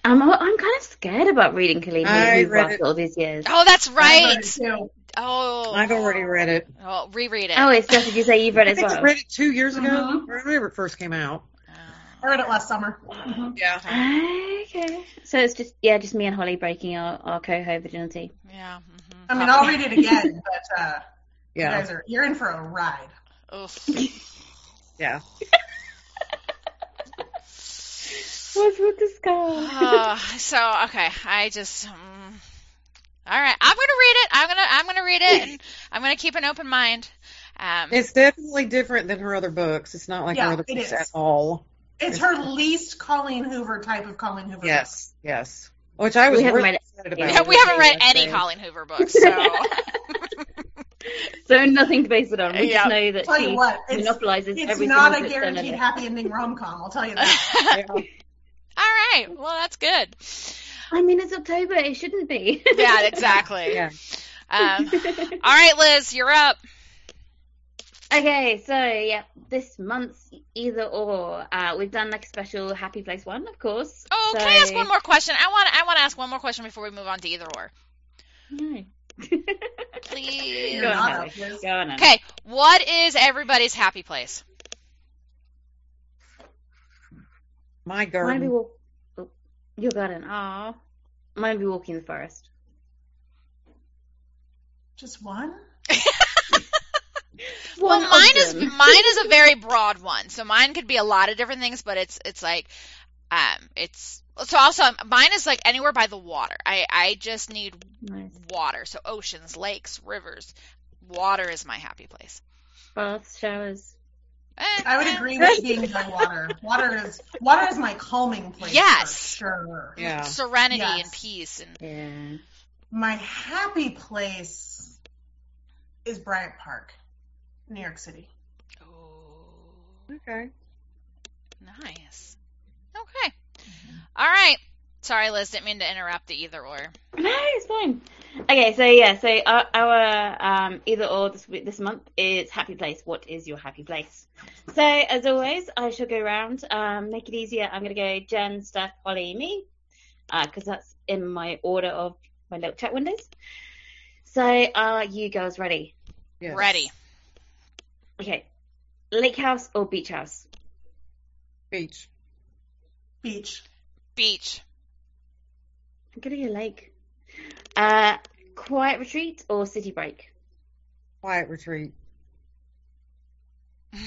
I'm I'm kind of scared about reading Colleen I Hoover after all these years. oh, that's right. read it too. Oh, I've already read it. Well, reread it. Oh, it's just did you say you've read I it as well? I read it two years ago. Mhm. I remember it first came out. I read it last summer. Mhm. Yeah. Okay. So it's just yeah, just me and Holly breaking our, our coho virginity. Yeah. hmm I mean, I'll read it again, but uh, you guys are you're in for a ride. Yeah. What's with the skull? Uh, so okay, I just. Um, all right, I'm gonna read it. I'm gonna I'm gonna read it, and I'm gonna keep an open mind. Um, It's definitely different than her other books. It's not like Yeah, her other books is. at all. It's her least Colleen Hoover type of Colleen Hoover. Yes. Yes. Which I was We haven't really read excited Yeah, yeah, we haven't read any Colleen Hoover books, so So nothing to base it on. We Yeah. just know that Tell you she what, it's, monopolizes it's everything. not a that's done in guaranteed happy ending rom com. I'll tell you that. all right. Well, that's good. I mean, it's October. It shouldn't be. Yeah, exactly. Yeah. Um, all right, Liz, you're up. Okay, so yeah, this month's either or. Uh, we've done like a special Happy Place one, of course. Oh, so... can I ask one more question? I want I want to ask one more question before we move on to either or. No. Please. Go on, not Holly. up, Liz. Go on. Okay, what is everybody's happy place? My Mine be garden. walk. Oh, your garden. Ah. Mine be walking in the forest. Just one? Well, One of mine is mine is a very broad one. So mine could be a lot of different things, but it's it's like um it's so also mine is like anywhere by the water. I I just need Nice. water. So oceans, lakes, rivers. Water is my happy place. Baths, showers. Eh, I would eh. agree with being by water. Water is water is my calming place. Yes. For sure. Yeah. Serenity Yes. and peace and Yeah. My happy place is Bryant Park, New York City. oh, Okay. nice. Okay. All right. Sorry, Liz. Didn't mean to interrupt the either or. No, it's fine. Okay, so yeah, so our, our um, either or this week, this month is happy place. What is your happy place? So as always, I shall go round. Um, make it easier. I'm gonna go Jenn, Steph, Holly, me, because that's in my order of my little chat windows. So are you girls ready? Yes. Ready. Okay, lake house or beach house? Beach. Beach. Beach. I'm gonna go lake. Uh, quiet retreat or city break? Quiet retreat.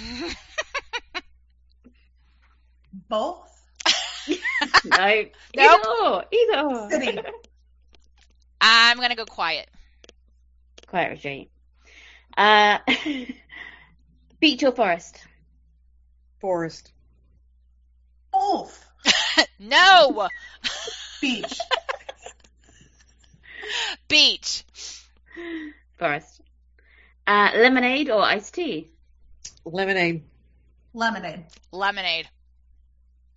Both. No, Nope. either or, either or. City. I'm gonna go quiet. Quiet retreat. Uh, beach or forest? Forest. Both. no. Beach. Beach. Forest. Uh, lemonade or iced tea? Lemonade. Lemonade. Lemonade.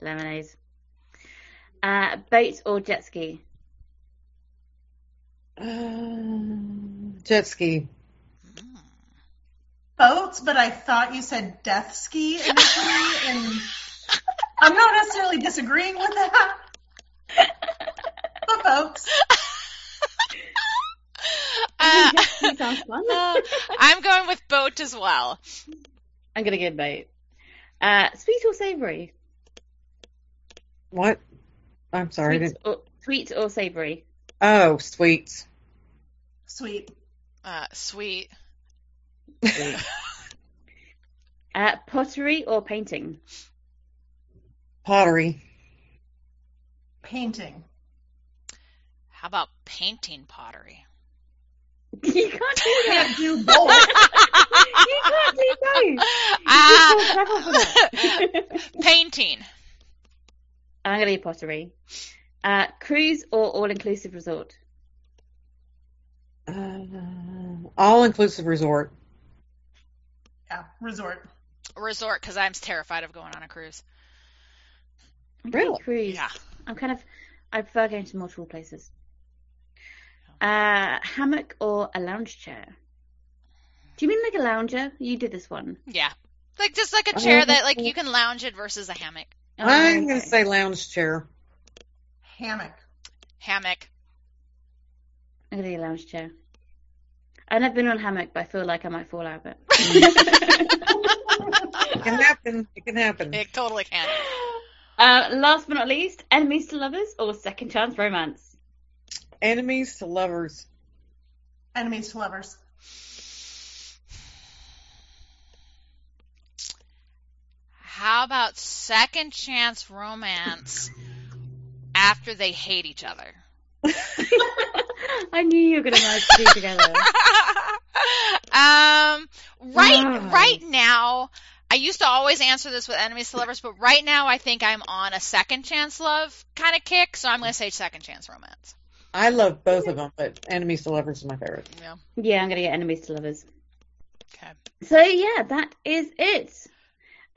Lemonade. Uh, boat or jet ski? Um, jet ski. But I thought you said death ski initially, and I'm not necessarily disagreeing with that. But boats. Uh, jet ski sounds fun. uh, I'm going with boat as well. I'm gonna go boat. Uh, sweet or savory? What? I'm sorry. Sweet didn't- or, sweet or savory? Oh, sweet. Sweet. Uh, sweet. Uh, pottery or painting? Pottery. Painting. How about painting pottery? you can't do that. Can't do both. you can't do both. Ah, You're so that. painting. I'm gonna be pottery. Uh, cruise or all-inclusive resort? Uh, all inclusive resort. Yeah, resort. Resort, because I'm terrified of going on a cruise. Really? Cruise. Yeah. I'm kind of. I prefer going to multiple places. Uh, hammock or a lounge chair? Do you mean like a lounger? You did this one. Yeah. Like just like a chair Oh. that like you can lounge in versus a hammock. Oh, I'm gonna okay. say lounge chair. Hammock. Hammock. I'm gonna be a lounge chair. I've never been on a hammock, but I feel like I might fall out of it. It can happen. It can happen. It totally can. uh, last but not least, enemies to lovers or second chance romance? Enemies to lovers. Enemies to lovers. How about second chance romance after they hate each other? I knew you were gonna merge the two together. um, right, Wow. right now, I used to always answer this with enemies to lovers, but right now I think I'm on a second chance love kind of kick, so I'm going to say second chance romance. I love both of them, but enemies to lovers is my favorite. Yeah. yeah, I'm gonna get enemies to lovers. Okay. So yeah, that is it.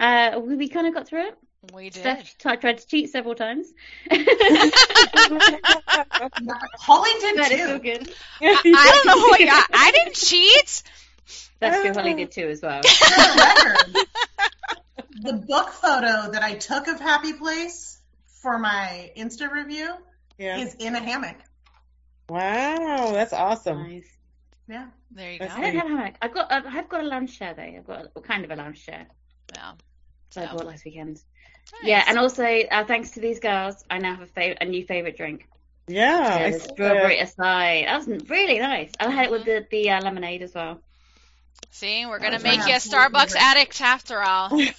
Uh, we, we kind of got through it. We did. Steph tried, tried to cheat several times. Holly did That is too. so good. I, I don't know what I, I didn't cheat. That's true. Holly did too as well. The the book photo that I took of Happy Place for my Insta review Yeah. is in a hammock. Wow, that's awesome. Nice. Yeah. There you That's go. I don't have a hammock. I've got. I have got a lounge chair though. I've got a, kind of a lounge chair. Yeah. So I bought last weekend. nice. Yeah, and also uh, thanks to these girls, I now have a, fav- a new favorite drink. Yeah, Yeah, I the saw strawberry that. acai. That was really nice. I had it with the, the uh, lemonade as well. See, we're gonna make you a Starbucks favorite. addict after all.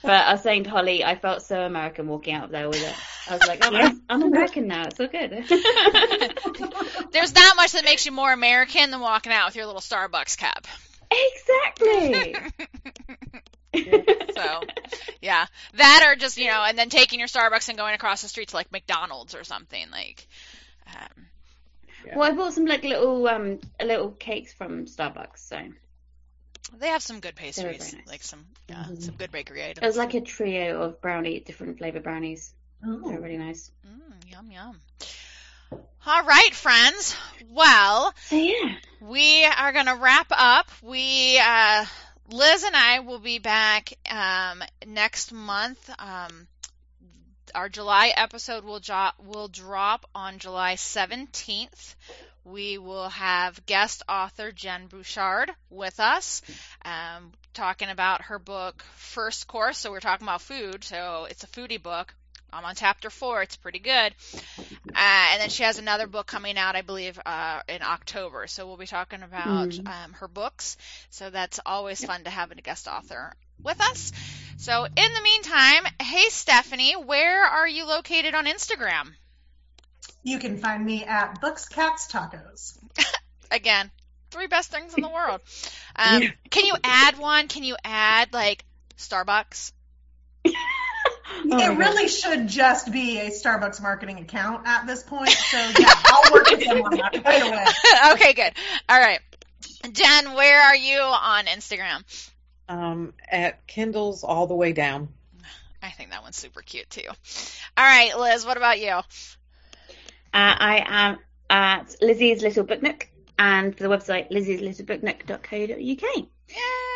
But I was saying to Holly, I felt so American walking out of there with it. I was like, oh, I'm, I'm American now. It's so good. There's not much that makes you more American than walking out with your little Starbucks cup. exactly. So, yeah, that or just you know, and then taking your Starbucks and going across the street to like McDonald's or something like. Um, Well, I bought some like little um little cakes from Starbucks, so they have some good pastries, nice. like some yeah, Mhm. some good bakery items. it was like a trio of brownie, different flavor brownies. Oh. They're really nice. mm, yum yum. All right, friends. Well, So yeah, we are going to wrap up. We, uh, Liz and I will be back um, next month. Um, our July episode will, jo- will drop on July 17th. We will have guest author Jenn Bouchard with us, um, talking about her book First Course. So we're talking about food. So it's a foodie book. I'm on chapter four. It's pretty good. Uh, and then she has another book coming out, I believe, uh, in October. So we'll be talking about Mm. um, her books. So that's always fun to have a guest author with us. So in the meantime, hey Stephanie, where are you located on Instagram? You can find me at Books, Cats, Tacos. Again, three best things in the world. Um, Yeah. Can you add one? Can you add like Starbucks? Oh my it God. really should just be a Starbucks marketing account at this point. So yeah, I'll work with them on that right away. okay, good. All right. Jenn, where are you on Instagram? Um, at Kindle's all the way down. I think that one's super cute too. All right, Liz, what about you? Uh, I am at Lizzie's Little Book Nook and the website lizzieslittlebooknook.co.uk.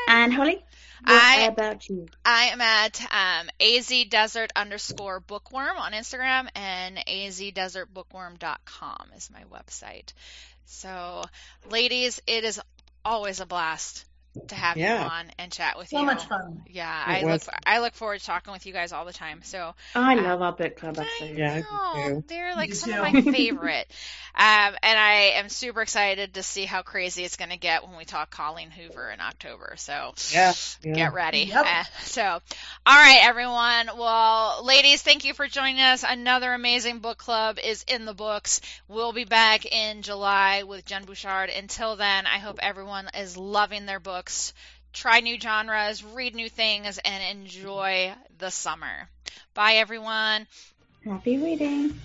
And Holly, what I- about you? I am at um, azdesert underscore bookworm on Instagram and azdesertbookworm.com is my website. So, ladies, it is always a blast to have Yeah. you on and chat with So you. So much fun. Yeah, It I look. I look forward to talking with you guys all the time. So I love our book club I episodes. Yeah, I do know. too. They're like do some too. of my favorite. um, and I am super excited to see how crazy it's going to get when we talk Colleen Hoover in October. So Yeah. yeah. get ready. Yep. Uh, so, all right, everyone. Well, ladies, thank you for joining us. Another amazing book club is in the books. We'll be back in July with Jenn Bouchard. Until then, I hope everyone is loving their books. Try new genres, read new things, and enjoy the summer. Bye, everyone. Happy reading.